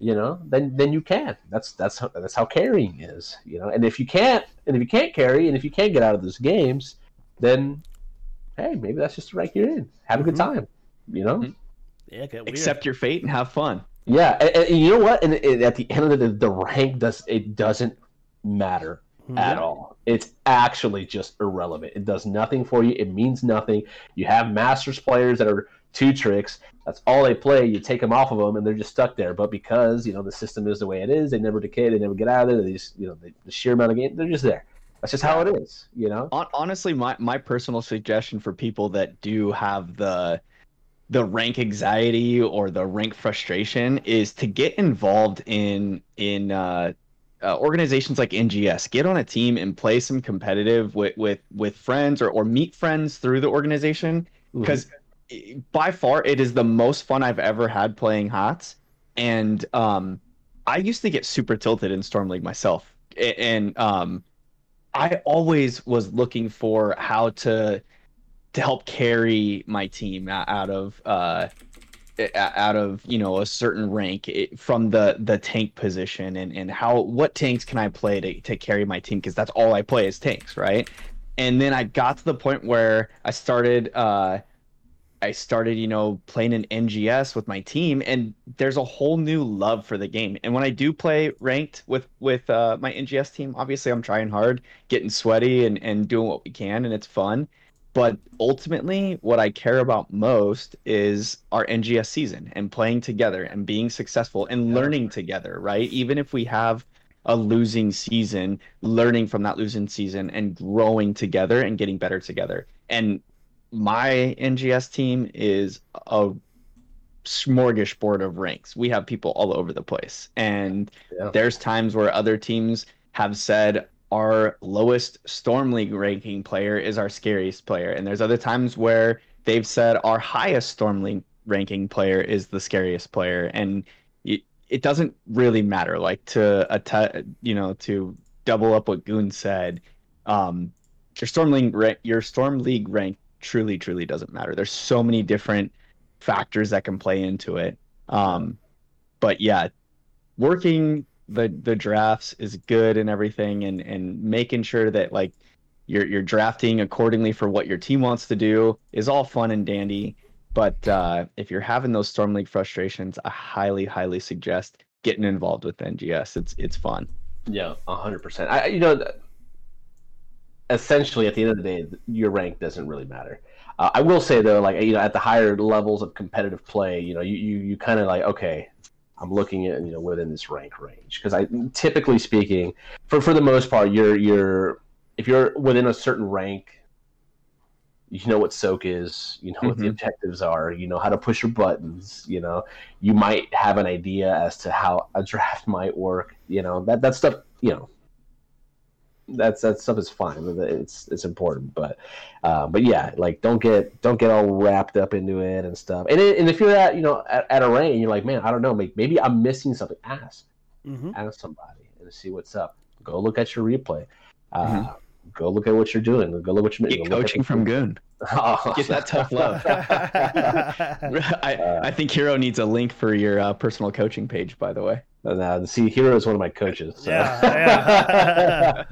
you know, then then you can. That's that's how, that's how carrying is, you know. And if you can't, and if you can't carry, and if you can't get out of those games, then hey, maybe that's just the rank you're in. Have a good Mhm. time, you know. Mhm. Yeah. Get weird. Accept your fate and have fun. Yeah, and, and you know what? And, and at the end of the the rank does it doesn't matter Mhm. at all. It's actually just irrelevant. It does nothing for you. It means nothing. You have masters players that are two tricks. That's all they play. You take them off of them, and they're just stuck there. But because you know the system is the way it is, they never decay. They never get out of there. They just you know the, the sheer amount of game. They're just there. That's just how it is. You know. Honestly my my personal suggestion for people that do have the the rank anxiety or the rank frustration is to get involved in in uh, uh, organizations like NGS. Get on a team and play some competitive with with with friends or or meet friends through the organization because by far it is the most fun I've ever had playing HOTS. And um, I used to get super tilted in Storm League myself, and um, I always was looking for how to to help carry my team out of uh, out of you know a certain rank from the the tank position and and how what tanks can I play to to carry my team because that's all I play is tanks, right? And then I got to the point where I started. Uh, I started, you know, playing an NGS with my team, and there's a whole new love for the game. And when I do play ranked with with uh, my NGS team, obviously I'm trying hard, getting sweaty, and and doing what we can, and it's fun. But ultimately, what I care about most is our NGS season and playing together and being successful and learning together, right? Even if we have a losing season, learning from that losing season and growing together and getting better together. And my NGS team is a smorgasbord of ranks. We have people all over the place. And Yeah. there's times where other teams have said our lowest Storm League ranking player is our scariest player. And there's other times where they've said our highest Storm League ranking player is the scariest player. And it, it doesn't really matter. Like to, atta- you know, to double up what Goon said, um, your Storm League, ra- your Storm League rank truly, truly doesn't matter. There's so many different factors that can play into it. Um, but yeah, working the the drafts is good and everything, and and making sure that like you're you're drafting accordingly for what your team wants to do is all fun and dandy. But uh, if you're having those Storm League frustrations, I highly, highly suggest getting involved with NGS. It's it's fun. Yeah, hundred percent. I, you know, essentially, at the end of the day, your rank doesn't really matter. Uh, I will say though, like you know, at the higher levels of competitive play, you know, you you, you kind of like okay, I'm looking at you know within this rank range because I typically speaking, for for the most part, you're you're if you're within a certain rank. You know what soak is, you know what the Mhm. objectives are, you know how to push your buttons, you know, you might have an idea as to how a draft might work, you know, that that stuff, you know, that's that stuff is fine. It's it's important, but uh, but yeah, like don't get don't get all wrapped up into it and stuff. And it, and if you're at you know at, at a range, you're like, man, I don't know, maybe, maybe I'm missing something. Ask Mm-hmm. ask somebody and see what's up. Go look at your replay. Uh, Mhm. Go look at what you're doing. Go look what you're Get go look at coaching from Goon. Oh, Get that tough love. I, Uh, I think Hero needs a link for your uh, personal coaching page, by the way. And, uh, see, Hero is one of my coaches. So. Yeah, yeah.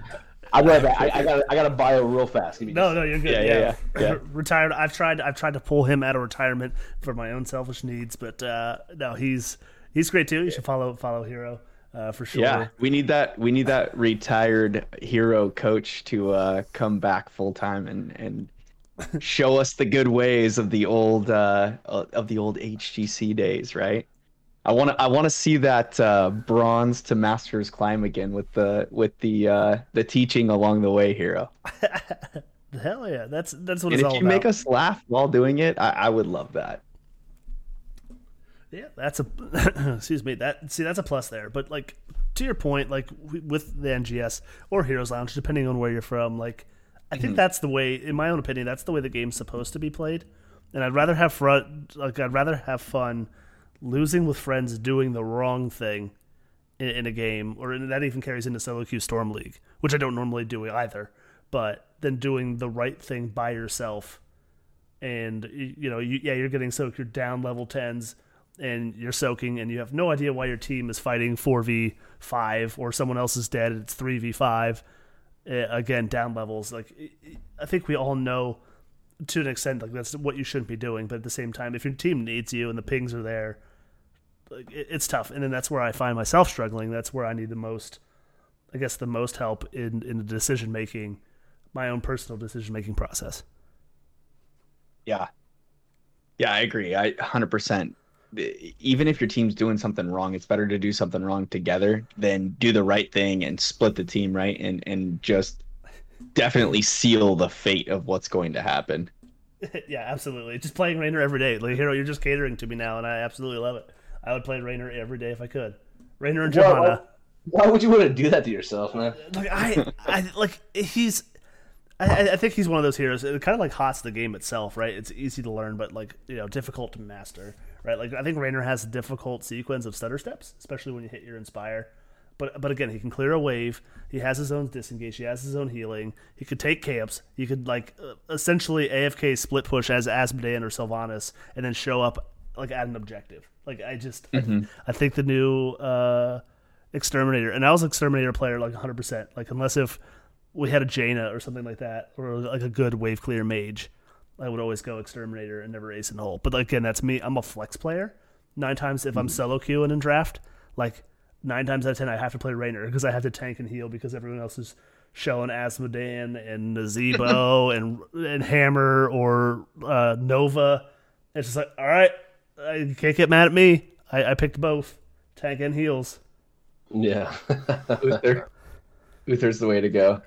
I got I, I got I got a bio real fast. Give me No, just- no, you're good. Yeah, Yeah, yeah, yeah, yeah. Retired. I've tried. I've tried to pull him out of retirement for my own selfish needs, but uh, no, he's he's great too. You should follow follow Hero uh, for sure. Yeah, we need that. We need that retired hero coach to uh, come back full time and and show us the good ways of the old uh, of the old HGC days, right? I want to I want to see that uh, bronze to masters climb again with the with the uh, the teaching along the way, hero. Hell yeah, that's that's what and it's if all you about. make us laugh while doing it, I, I would love that. Yeah, that's a excuse me. That see, that's a plus there. But like to your point, like with the NGS or Heroes Lounge, depending on where you're from, like I think that's the way, in my own opinion, that's the way the game's supposed to be played. And I'd rather have fun, like I'd rather have fun losing with friends doing the wrong thing in, in a game, or that even carries into solo queue Storm League, which I don't normally do either. But then doing the right thing by yourself and you know, you, yeah, you're getting soaked. You're down level tens, and you're soaking, and you have no idea why your team is fighting four v five or someone else is dead. It's three v five. Uh, Again, down levels. Like i- think we all know to an extent, like that's what you shouldn't be doing. But at the same time, if your team needs you and the pings are there, it's tough. And then that's where I find myself struggling. That's where I need the most, I guess, the most help in in the decision making, my own personal decision making process. Yeah. Yeah, I agree. I 100%. Even if your team's doing something wrong, it's better to do something wrong together than do the right thing and split the team, right? And and just definitely seal the fate of what's going to happen. yeah, absolutely. Just playing Raynor every day. Like hero, you're just catering to me now, and I absolutely love it. I would play Raynor every day if I could. Raynor and Well, Johanna. Why would you want to do that to yourself, man? Like I, I like he's. I, I think he's one of those heroes. It kind of like hots the game itself, right? It's easy to learn, but like you know, difficult to master, right? Like I think Raynor has a difficult sequence of stutter steps, especially when you hit your inspire. But but again, he can clear a wave. He has his own disengage. He has his own healing. He could take camps. He could like uh, essentially AFK split push as Azmodan or Sylvanas, and then show up like at an objective. Like I just I, I think the new uh, exterminator, and I was an exterminator player like 100. percent Like unless if we had a Jaina or something like that, or like a good wave clear mage, I would always go exterminator and never ace and hole. But like, again, that's me. I'm a flex player. Nine times if I'm solo queuing in draft, like nine times out of ten, I have to play Raynor because I have to tank and heal because everyone else is showing Azmodan and Nazeebo and and Hammer or uh, Nova. It's just like, all right, uh, you can't get mad at me. I, I picked both, tank and heels. Yeah. Uther. Uther's the way to go.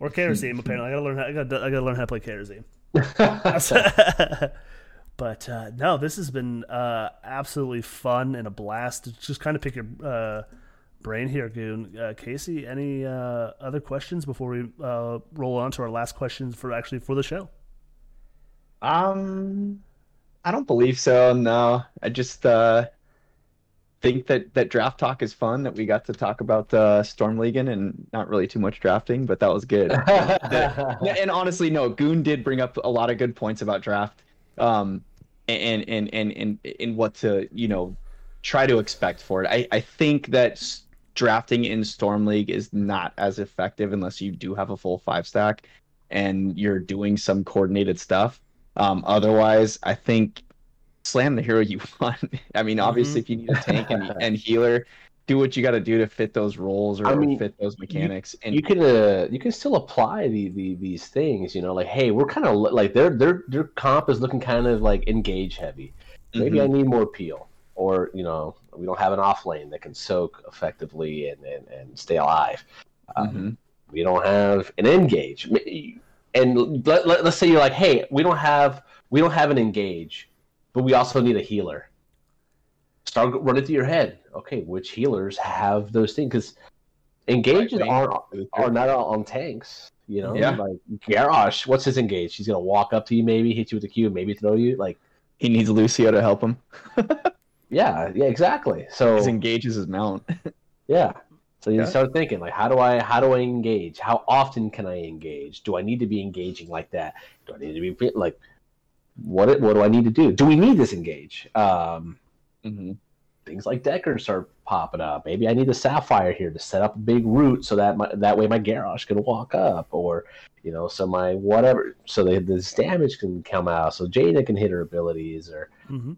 Or Kharazim, apparently. I gotta learn. How, I gotta. I gotta learn how to play Kharazim. but uh, no, this has been uh, absolutely fun and a blast. to Just kind of pick your uh, brain here, Goon. Uh, Casey, any uh, other questions before we uh, roll on to our last questions for actually for the show? Um, I don't believe so. No, I just uh, think that that draft talk is fun. That we got to talk about uh, Storm Legion and not really too much drafting, but that was good. And honestly, no, Goon did bring up a lot of good points about draft, um, and and and and and what to you know try to expect for it. I I think that drafting in Storm League is not as effective unless you do have a full five stack and you're doing some coordinated stuff. Um, otherwise, I think slam the hero you want. I mean, obviously, if you need a tank and, and healer, do what you got to do to fit those roles or, I mean, fit those mechanics. and you can uh, you can still apply the, the these things you know like hey we're kind of like their their their comp is looking kind of like engage heavy maybe Mm-hmm. i need more peel or you know we don't have an off lane that can soak effectively and and, and stay alive um, Mhm. we don't have an engage and let, let, let's say you're like hey we don't have we don't have an engage but we also need a healer start running through your head okay which healers have those things because engages Right, aren't are not all on tanks. You know, Yeah. like Garrosh, what's his engage? He's gonna walk up to you, maybe hit you with a Q, maybe throw you. Like, He needs Lucio to help him. yeah, yeah, exactly. So He engages his mount. yeah, so you Yeah. start thinking like, how do I how do I engage? How often can I engage? Do I need to be engaging like that? Do I need to be like, what what do I need to do? Do we need this engage? Um, hmm things like Deckers start popping up. Maybe I need a Sapphire here to set up a big root so that my, that way my Garrosh can walk up, or you know, so my whatever, so that this damage can come out, so Jaina can hit her abilities, or hmm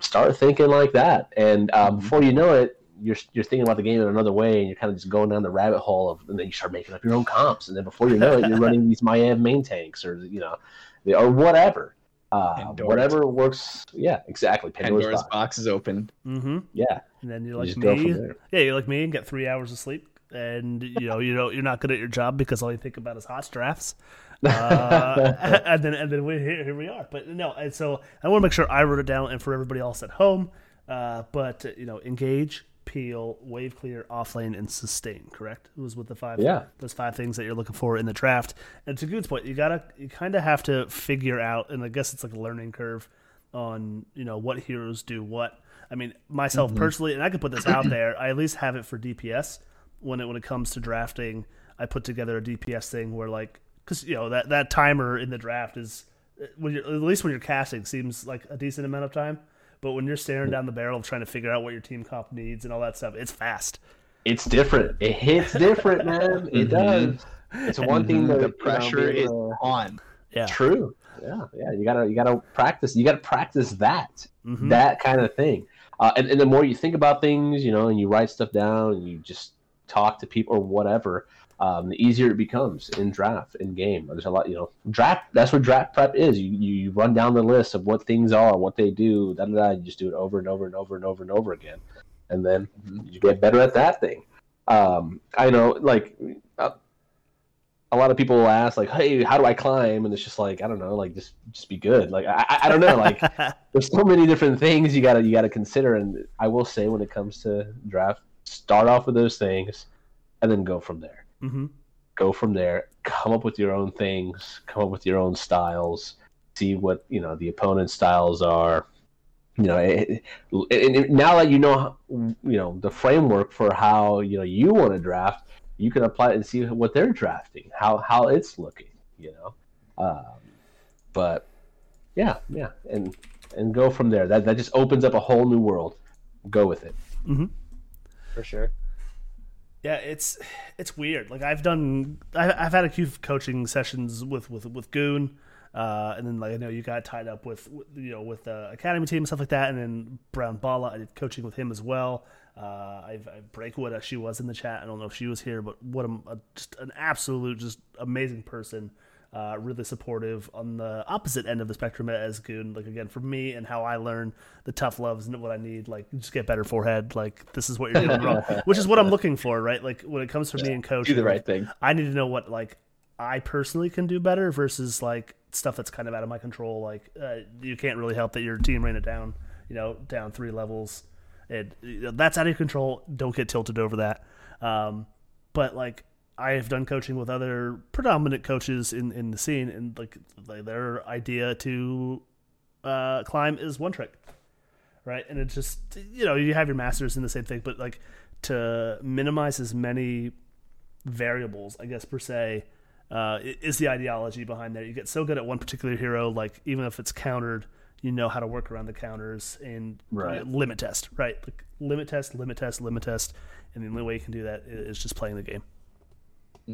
start thinking like that. And uh, Mhm. before you know it, you're you're thinking about the game in another way, and you're kind of just going down the rabbit hole of, and then you start making up your own comps, and then before you know it, you're running these Miami main tanks, or you know, or whatever, uh, whatever works. Yeah, exactly. Pandora's, Pandora's box. box is open. Mm-hmm. Yeah, And then you're like just go me. Yeah, you're like me and get three hours of sleep, and you know you know you're not good at your job because all you think about is hot drafts. Uh, and then and then we here, here we are. But no, and so I want to make sure I wrote it down, and for everybody else at home. Uh, but uh, you know, engage, peel, wave clear, offlane, and sustain. Correct? It was with the five. Yeah. those five things that you're looking for in the draft. And to Good's point, you gotta you kind of have to figure out, and I guess it's like a learning curve on you know what heroes do what. I mean, myself mm-hmm. personally, and I could put this out there. I at least have it for DPS when it when it comes to drafting. I put together a DPS thing where like because you know that that timer in the draft is when you're, at least when you're casting seems like a decent amount of time. But when you're staring down the barrel of trying to figure out what your team comp needs and all that stuff, it's fast. it's different. It hits different, man. It does. It's one thing that the you know, pressure is uh, on. Yeah. True. Yeah, yeah. You gotta you gotta practice. You gotta practice that Mhm. that kind of thing. Uh, and, and the more you think about things, you know, and you write stuff down, and you just talk to people or whatever, um, the easier it becomes in draft in game. There's a lot, you know, draft. That's what draft prep is. You you run down the list of what things are, what they do. Da da da. You just do it over and over and over and over and over again, and then you get better at that thing. Um, I know, like. Uh, a lot of people will ask like hey how do i climb and it's just like i don't know like just just be good like i, I- I don't know like there's so many different things you gotta you gotta consider and i will say when it comes to draft start off with those things and then go from there hmm go from there. Come up with your own things. Come up with your own styles. See what you know the opponent's styles are. You know it, it, and now that you know you know the framework for how you know you want to draft you can apply it and see what they're drafting how how it's looking you know? Um, but yeah yeah and and go from there. That that just opens up a whole new world. Go with it. For sure. Yeah, it's it's weird. Like I've done, I, I've had a few coaching sessions with with with Goon, uh, and then like I know you got tied up with with, you know with the academy team and stuff like that, and then Brown Bala, I did coaching with him as well. Uh, I've, I've Breakwood, uh, she was in the chat. I don't know if she was here, but what a, a just an absolute just amazing person. Uh, really supportive on the opposite end of the spectrum as Goon. Like again, for me and how I learn the tough loves and what I need. Like just get better forehead. Like this is what you're doing wrong, which is what I'm looking for, right? Like when it comes to me and coach, Do the right thing. I need to know what like I personally can do better versus like stuff that's kind of out of my control. Like uh, you can't really help that your team ran it down, you know, down three levels. It you know, that's out of your control. Don't get tilted over that. Um, but like I have done coaching with other predominant coaches in in the scene, and like, their idea to uh, climb is one trick, right? And it's just you know you have your masters in the same thing, but like to minimize as many variables, I guess per se, uh, is the ideology behind there. You get so good at one particular hero, like even if it's countered, you know how to work around the counters and Right. limit test, right? Like, limit test, limit test, limit test, and the only way you can do that is just playing the game.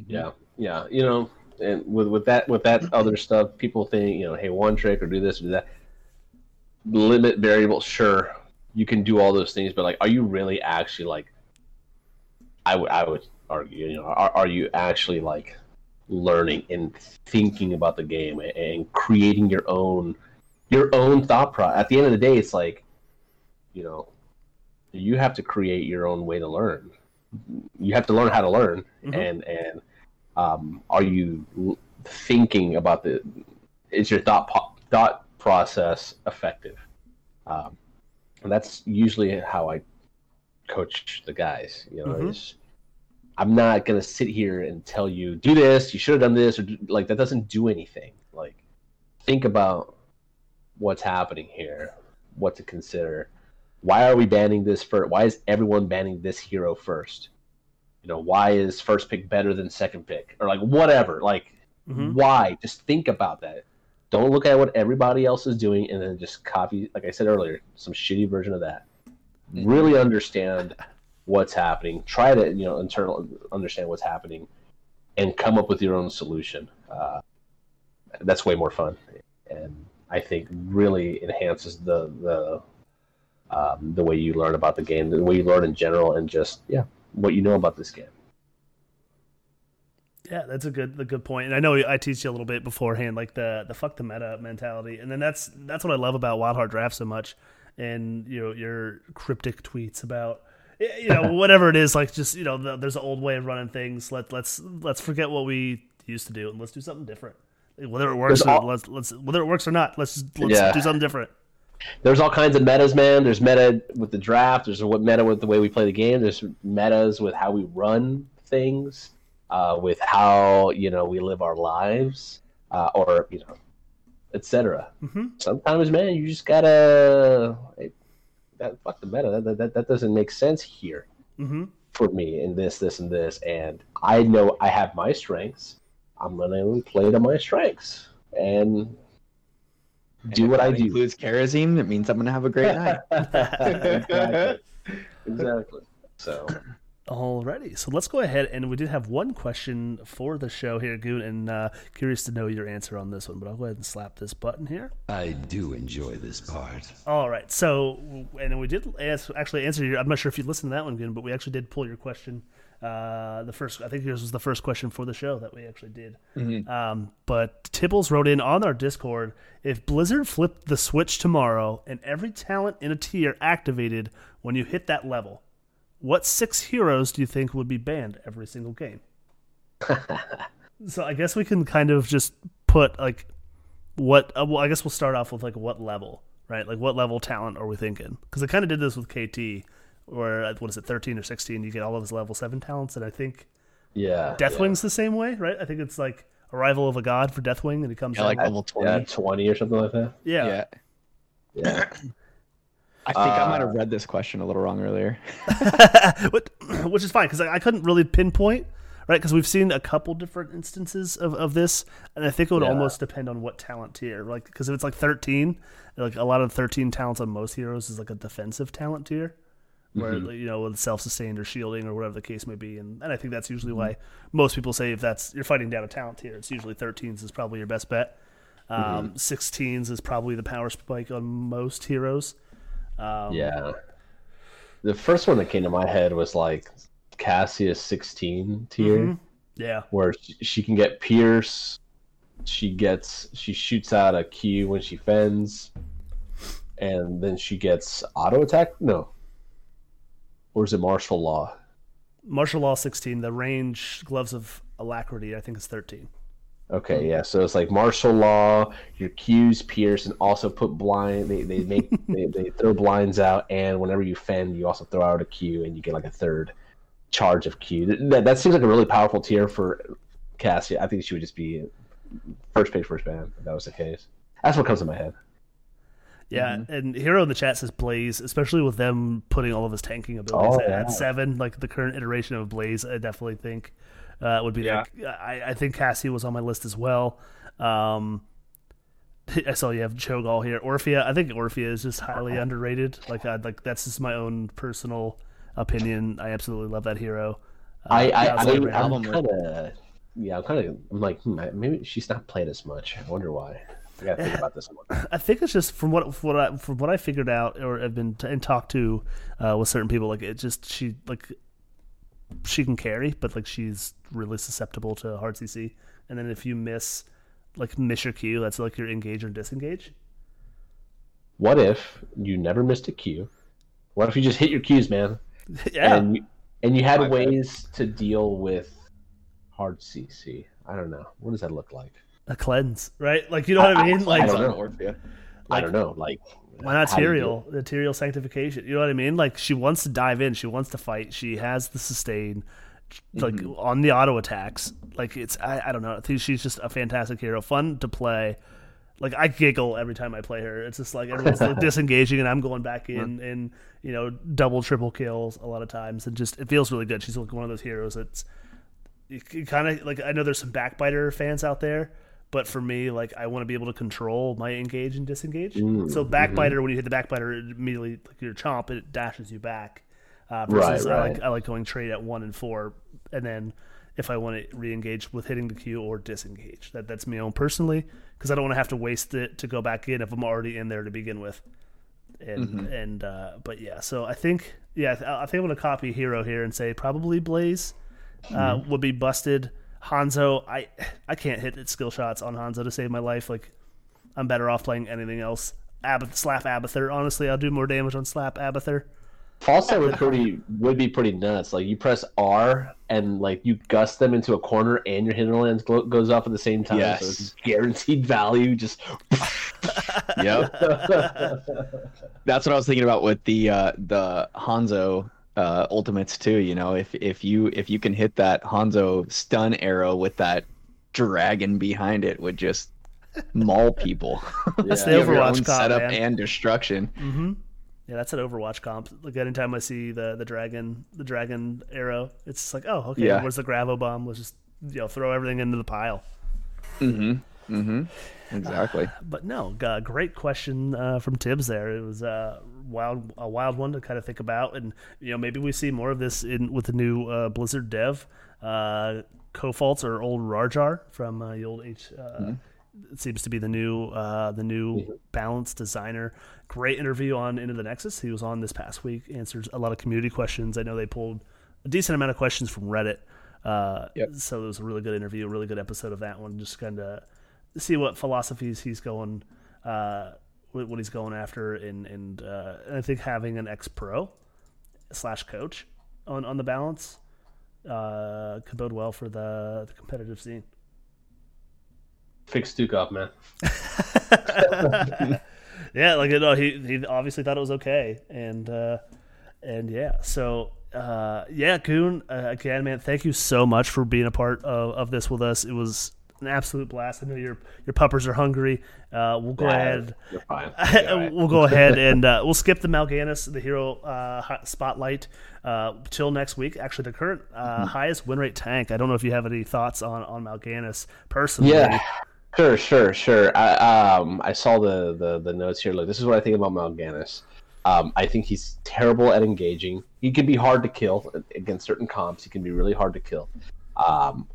Yeah, yeah. You know, and with with that with that other stuff, people think you know, hey, one trick or do this or do that. Limit variable, sure, you can do all those things, but like, are you really actually like? I would I would argue, you know, are, are you actually like learning and thinking about the game and, and creating your own your own thought process? At the end of the day, it's like, you know, you have to create your own way to learn. You have to learn how to learn, Mhm. and and um, are you thinking about the? Is your thought po- thought process effective? Um, and that's usually how I coach the guys. You know, Mhm. I'm not gonna sit here and tell you do this. You should have done this, or like that doesn't do anything. Like think about what's happening here, what to consider. Why are we banning this first? Why is everyone banning this hero first? You know, why is first pick better than second pick? Or like whatever. Like Mhm. why? Just think about that. Don't look at what everybody else is doing and then just copy, like I said earlier, some shitty version of that. Really understand what's happening. Try to, you know, internal understand what's happening, and come up with your own solution. Uh, that's way more fun, and I think really enhances the the um, the way you learn about the game, the way you learn in general, and just yeah, what you know about this game. Yeah, that's a good a good point. And I know I teach you a little bit beforehand, like the the fuck the meta mentality, and then that's that's what I love about Wild Heart Draft so much, and you know your cryptic tweets about eh, you know whatever it is, like just you know the, there's an old way of running things. Let let's let's forget what we used to do and let's do something different. Whether it works, or, all, let's let's whether it works or not, let's let's yeah. do something different. There's all kinds of metas, man. There's meta with the draft. There's what meta with the way we play the game. There's metas with how we run things uh, with how you know we live our lives, uh, or you know, etc. Mm-hmm. Sometimes, man, you just gotta that fuck the meta. That, that, that doesn't make sense here mm-hmm. for me in this, this, and this. And I know I have my strengths. I'm gonna play to my strengths and do what I do. Includes Kharazim. It means I'm gonna have a great night. exactly. exactly. So Alrighty, so let's go ahead and we did have one question for the show here, Goon, and uh, curious to know your answer on this one. But I'll go ahead and slap this button here. I do enjoy this part. All right, so and we did ask, actually answer your. I'm not sure if you listened to that one, Goon, but we actually did pull your question. Uh, the first, I think this was the first question for the show that we actually did. Mm-hmm. Um, but Tibbles wrote in on our Discord: if Blizzard flipped the switch tomorrow and every talent in a tier activated when you hit that level what six heroes do you think would be banned every single game? so I guess we can kind of just put like what. Uh, well, I guess we'll start off with like what level, right? Like what level talent are we thinking? Because I kind of did this with KT, where uh, what is it, thirteen or sixteen? You get all of his level seven talents, and I think yeah, Deathwing's yeah. the same way, right? I think it's like Arrival of a God for Deathwing, and he comes yeah, like level twenty, yeah, twenty or something like that. Yeah, yeah. yeah. I think uh, I might have read this question a little wrong earlier, which is fine because I, I, couldn't really pinpoint, right? Because we've seen a couple different instances of, of this, and I think it would yeah. almost depend on what talent tier. Like, because if it's like thirteen, like a lot of thirteen talents on most heroes is like a defensive talent tier, where mm-hmm. you know with self sustained or shielding or whatever the case may be, and, and I think that's usually mm-hmm. why most people say if that's you're fighting down a talent tier, it's usually 13s is probably your best bet. Um, mm-hmm. 16s is probably the power spike on most heroes. Um, yeah. The first one that came to my head was like Cassia's 16 tier. Mm-hmm. Yeah. Where she can get Pierce. She gets she shoots out a Q when she fends, and then she gets auto attack. No. Or is it martial law? Martial law 16. The range gloves of alacrity I think is 13. Okay, yeah. So it's like martial law, your Qs pierce, and also put blind. They they make they, they throw blinds out, and whenever you fend, you also throw out a Q, and you get like a third charge of Q. That, that seems like a really powerful tier for Cassie. I think she would just be first page first band if that was the case. That's what comes to my head. Yeah, mm-hmm. and Hero in the chat says Blaze, especially with them putting all of his tanking abilities oh, at, yeah. at seven, like the current iteration of Blaze. I definitely think uh, would be yeah. like I, I think Cassie was on my list as well. Um, I saw you have Cho'Gall here. Orphea, I think Orphea is just highly underrated. Like I like that's just my own personal opinion. I absolutely love that hero. Uh, I I, I am kind of yeah. I'm kind of I'm like hmm, maybe she's not played as much. I wonder why. I think about this one. I think it's just from what from what I from what I figured out or have been t- and talked to uh, with certain people. Like it just she like she can carry, but like she's really susceptible to hard CC. And then if you miss, like miss your Q, that's like your engage or disengage. What if you never missed a Q? What if you just hit your Qs, man? yeah. And you, and you had ways to deal with hard CC. I don't know. What does that look like? A cleanse, right? Like you know what I, I mean? Like I don't know. Like, I don't know. Like why not Tyrael sanctification. You know what I mean? Like she wants to dive in. She wants to fight. She has the sustain, like mm-hmm. on the auto attacks. Like it's I, I don't know. I think she's just a fantastic hero, fun to play. Like I giggle every time I play her. It's just like everyone's like disengaging and I'm going back in and you know double triple kills a lot of times and just it feels really good. She's like one of those heroes that's you kind of like I know there's some backbiter fans out there but for me, like I want to be able to control my engage and disengage. Mm, so backbiter, mm-hmm. when you hit the backbiter, it immediately like your chomp, it dashes you back. Uh, versus right, right. I like I like going trade at one and four, and then if I want to re-engage with hitting the Q or disengage. That that's me own personally because I don't want to have to waste it to go back in if I'm already in there to begin with. and Mhm. and uh, but yeah. So I think yeah, I, I think I'm gonna copy Hero here and say probably Blaze uh, Mm-hmm. would be busted. Hanzo, I I can't hit skill shots on Hanzo to save my life. Like I'm better off playing anything else. Ab- slap Abathur. Honestly, I'll do more damage on Slap Abathur. Falstad would pretty would be pretty nuts. Like you press R and like you gust them into a corner, and your hinterlands glo- goes off at the same time. So Yes. it's guaranteed value. Just Yep. That's what I was thinking about with the uh, the Hanzo uh, ultimates too. You know, if if you if you can hit that Hanzo stun arrow with that dragon behind it, would just maul people. That's Yeah. the You have Overwatch comp, setup man. and destruction. Mm-hmm. Yeah, that's an Overwatch comp. Like anytime I see the the dragon the dragon arrow, it's just like, oh, okay, Yeah. where's the gravo bomb? Let's just you know throw everything into the pile. Mm-hmm. Mm-hmm. Exactly. But no, uh, great question uh, from Tibbs. There, it was uh, wild, a wild one to kind of think about, and you know maybe we see more of this in with the new uh, Blizzard dev, uh, Kofaltz or old Rarjar from uh, the old H. Uh, It seems to be the new uh, the new balance designer. Great interview on Into the Nexus. He was on this past week. Answers a lot of community questions. I know they pulled a decent amount of questions from Reddit. Uh, Yep. So it was a really good interview, a really good episode of that one. Just kind of see what philosophies he's going, uh, what, what he's going after, and and, uh, and I think having an ex pro slash coach on on the balance uh, could bode well for the, the competitive scene. fix Duke up, man. yeah, like you know, he he obviously thought it was okay, and uh, and yeah, so uh, yeah, Goon, uh, again, man, thank you so much for being a part of, of this with us. It was an absolute blast. I know your your puppers are hungry. Uh, we'll go Yeah, ahead. You're fine. You're we'll go ahead and uh, we'll skip the Mal'Ganis, the hero uh, spotlight, uh, till next week. Actually, the current uh, highest win rate tank. I don't know if you have any thoughts on on Mal'Ganis personally. Yeah, sure, sure, sure. I um I saw the the the notes here. Look, this is what I think about Mal'Ganis. Um, I think he's terrible at engaging. He can be hard to kill against certain comps. He can be really hard to kill. Um,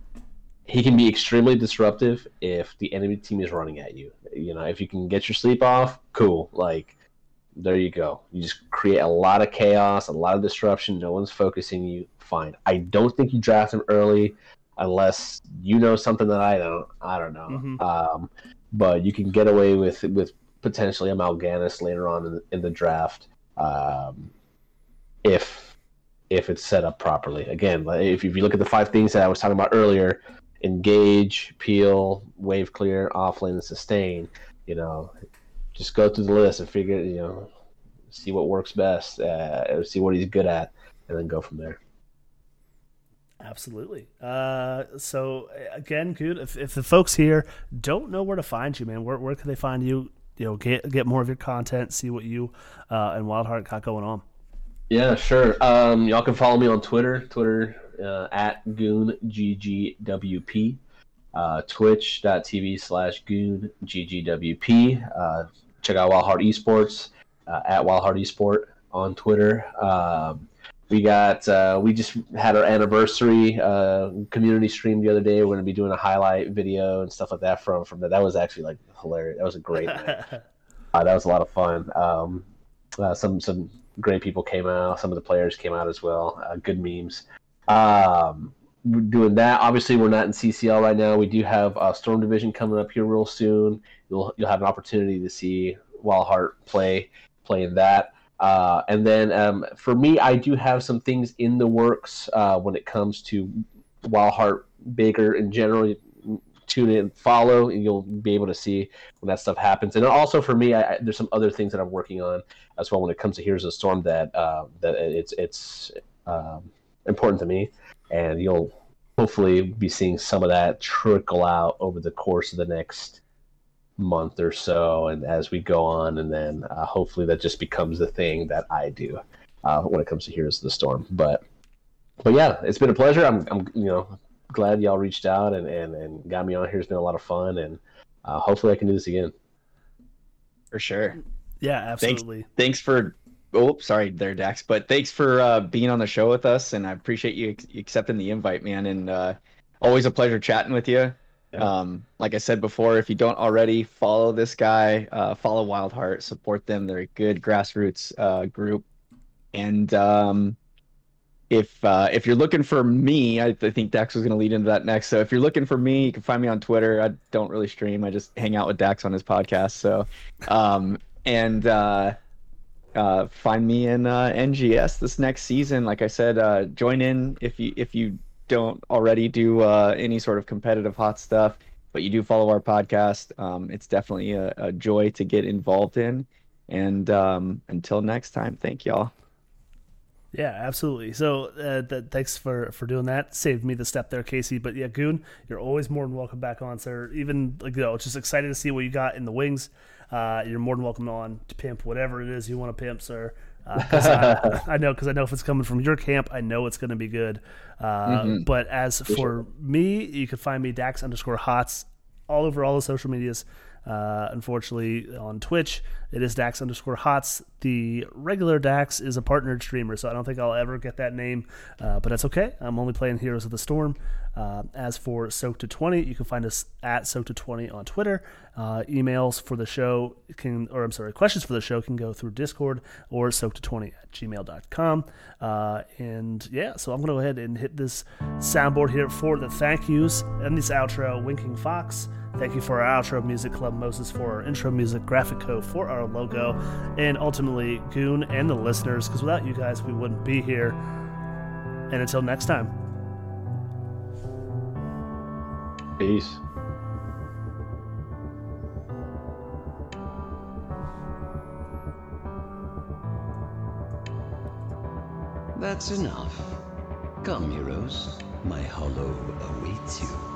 he can be extremely disruptive if the enemy team is running at you. You know, if you can get your sleep off, cool. Like, there you go. You just create a lot of chaos, a lot of disruption. No one's focusing you. Fine. I don't think you draft him early unless you know something that I don't. I don't know. Mhm. Um, but you can get away with with potentially a Mal'Ganis later on in the, in the draft um, if if it's set up properly. Again, if, if you look at the five things that I was talking about earlier, engage, peel, wave clear, offlane, and sustain. You know, just go through the list and figure. You know, see what works best, uh, see what he's good at, and then go from there. Absolutely. Uh, so again, good. If, if the folks here don't know where to find you, man, where where can they find you? You know, get get more of your content, see what you uh, and Wildheart got going on. Yeah, sure. Um, y'all can follow me on Twitter, Twitter uh, at goonggwp, uh, twitch.tv slash goonggwp. Uh, check out Wild Heart Esports uh, at Wild Heart Esport on Twitter. Um, we got uh, we just had our anniversary uh, community stream the other day. We're gonna be doing a highlight video and stuff like that from from that. That was actually like hilarious. That was a great night. Uh, that was a lot of fun. Um, uh, some some great people came out. Some of the players came out as well. Uh, good memes. Um, doing that. Obviously, we're not in CCL right now. We do have uh, Storm Division coming up here real soon. You'll you'll have an opportunity to see Wildheart play play in that. Uh, and then um, for me, I do have some things in the works uh, when it comes to Wildheart Baker in general. Tune in, follow, and you'll be able to see when that stuff happens. And also for me, I, I, there's some other things that I'm working on as well when it comes to Here's a Storm that uh, that it's it's um, important to me, and you'll hopefully be seeing some of that trickle out over the course of the next month or so, and as we go on, and then uh, hopefully that just becomes the thing that I do uh, when it comes to Heroes of the Storm. But but yeah, it's been a pleasure. I'm I'm you know glad y'all reached out and and, and got me on here. It's been a lot of fun, and uh, hopefully I can do this again. For sure. yeah, absolutely. Thanks for. Oh, sorry there, Dax. But thanks for uh, being on the show with us, and I appreciate you accepting the invite, man. And uh, always a pleasure chatting with you. Um, like I said before, if you don't already follow this guy, uh, follow Wildheart, support them. They're a good grassroots uh, group. And um, if uh, if you're looking for me, I, I think Dax was going to lead into that next. So if you're looking for me, you can find me on Twitter. I don't really stream. I just hang out with Dax on his podcast. So, um, and uh, find me in uh, NGS this next season. Like I said, uh, join in if you if you don't already do uh, any sort of competitive hot stuff, but you do follow our podcast. Um, it's definitely a, a joy to get involved in. And um, until next time, thank y'all. Yeah, absolutely. So, uh, th- thanks for for doing that. Saved me the step there, Casey. But yeah, Goon, you're always more than welcome back on, sir. Even like you know, just excited to see what you got in the wings. Uh, you're more than welcome on to pimp whatever it is you want to pimp, sir. Uh, I, I, know because I know if it's coming from your camp, I know it's going to be good. Uh, mm-hmm. But as for, sure. me, you can find me Dax underscore Hots all over all the social medias. Uh, unfortunately, on Twitch, it is Dax underscore Hots. The regular Dax is a partnered streamer, so I don't think I'll ever get that name, uh, but that's okay. I'm only playing Heroes of the Storm. Uh, as for Soak to 20, you can find us at Soak to 20 on Twitter. Uh, emails for the show can, or I'm sorry, questions for the show can go through Discord or soak to 20 at gmail.com. Uh, and yeah, so I'm going to go ahead and hit this soundboard here for the thank yous and this outro, Winking Fox. Thank you for our outro music, Club Moses for our intro music, Graphic Code for our logo, and ultimately Goon and the listeners, because without you guys, we wouldn't be here. And until next time. Peace. That's enough. Come, heroes. My hollow awaits you.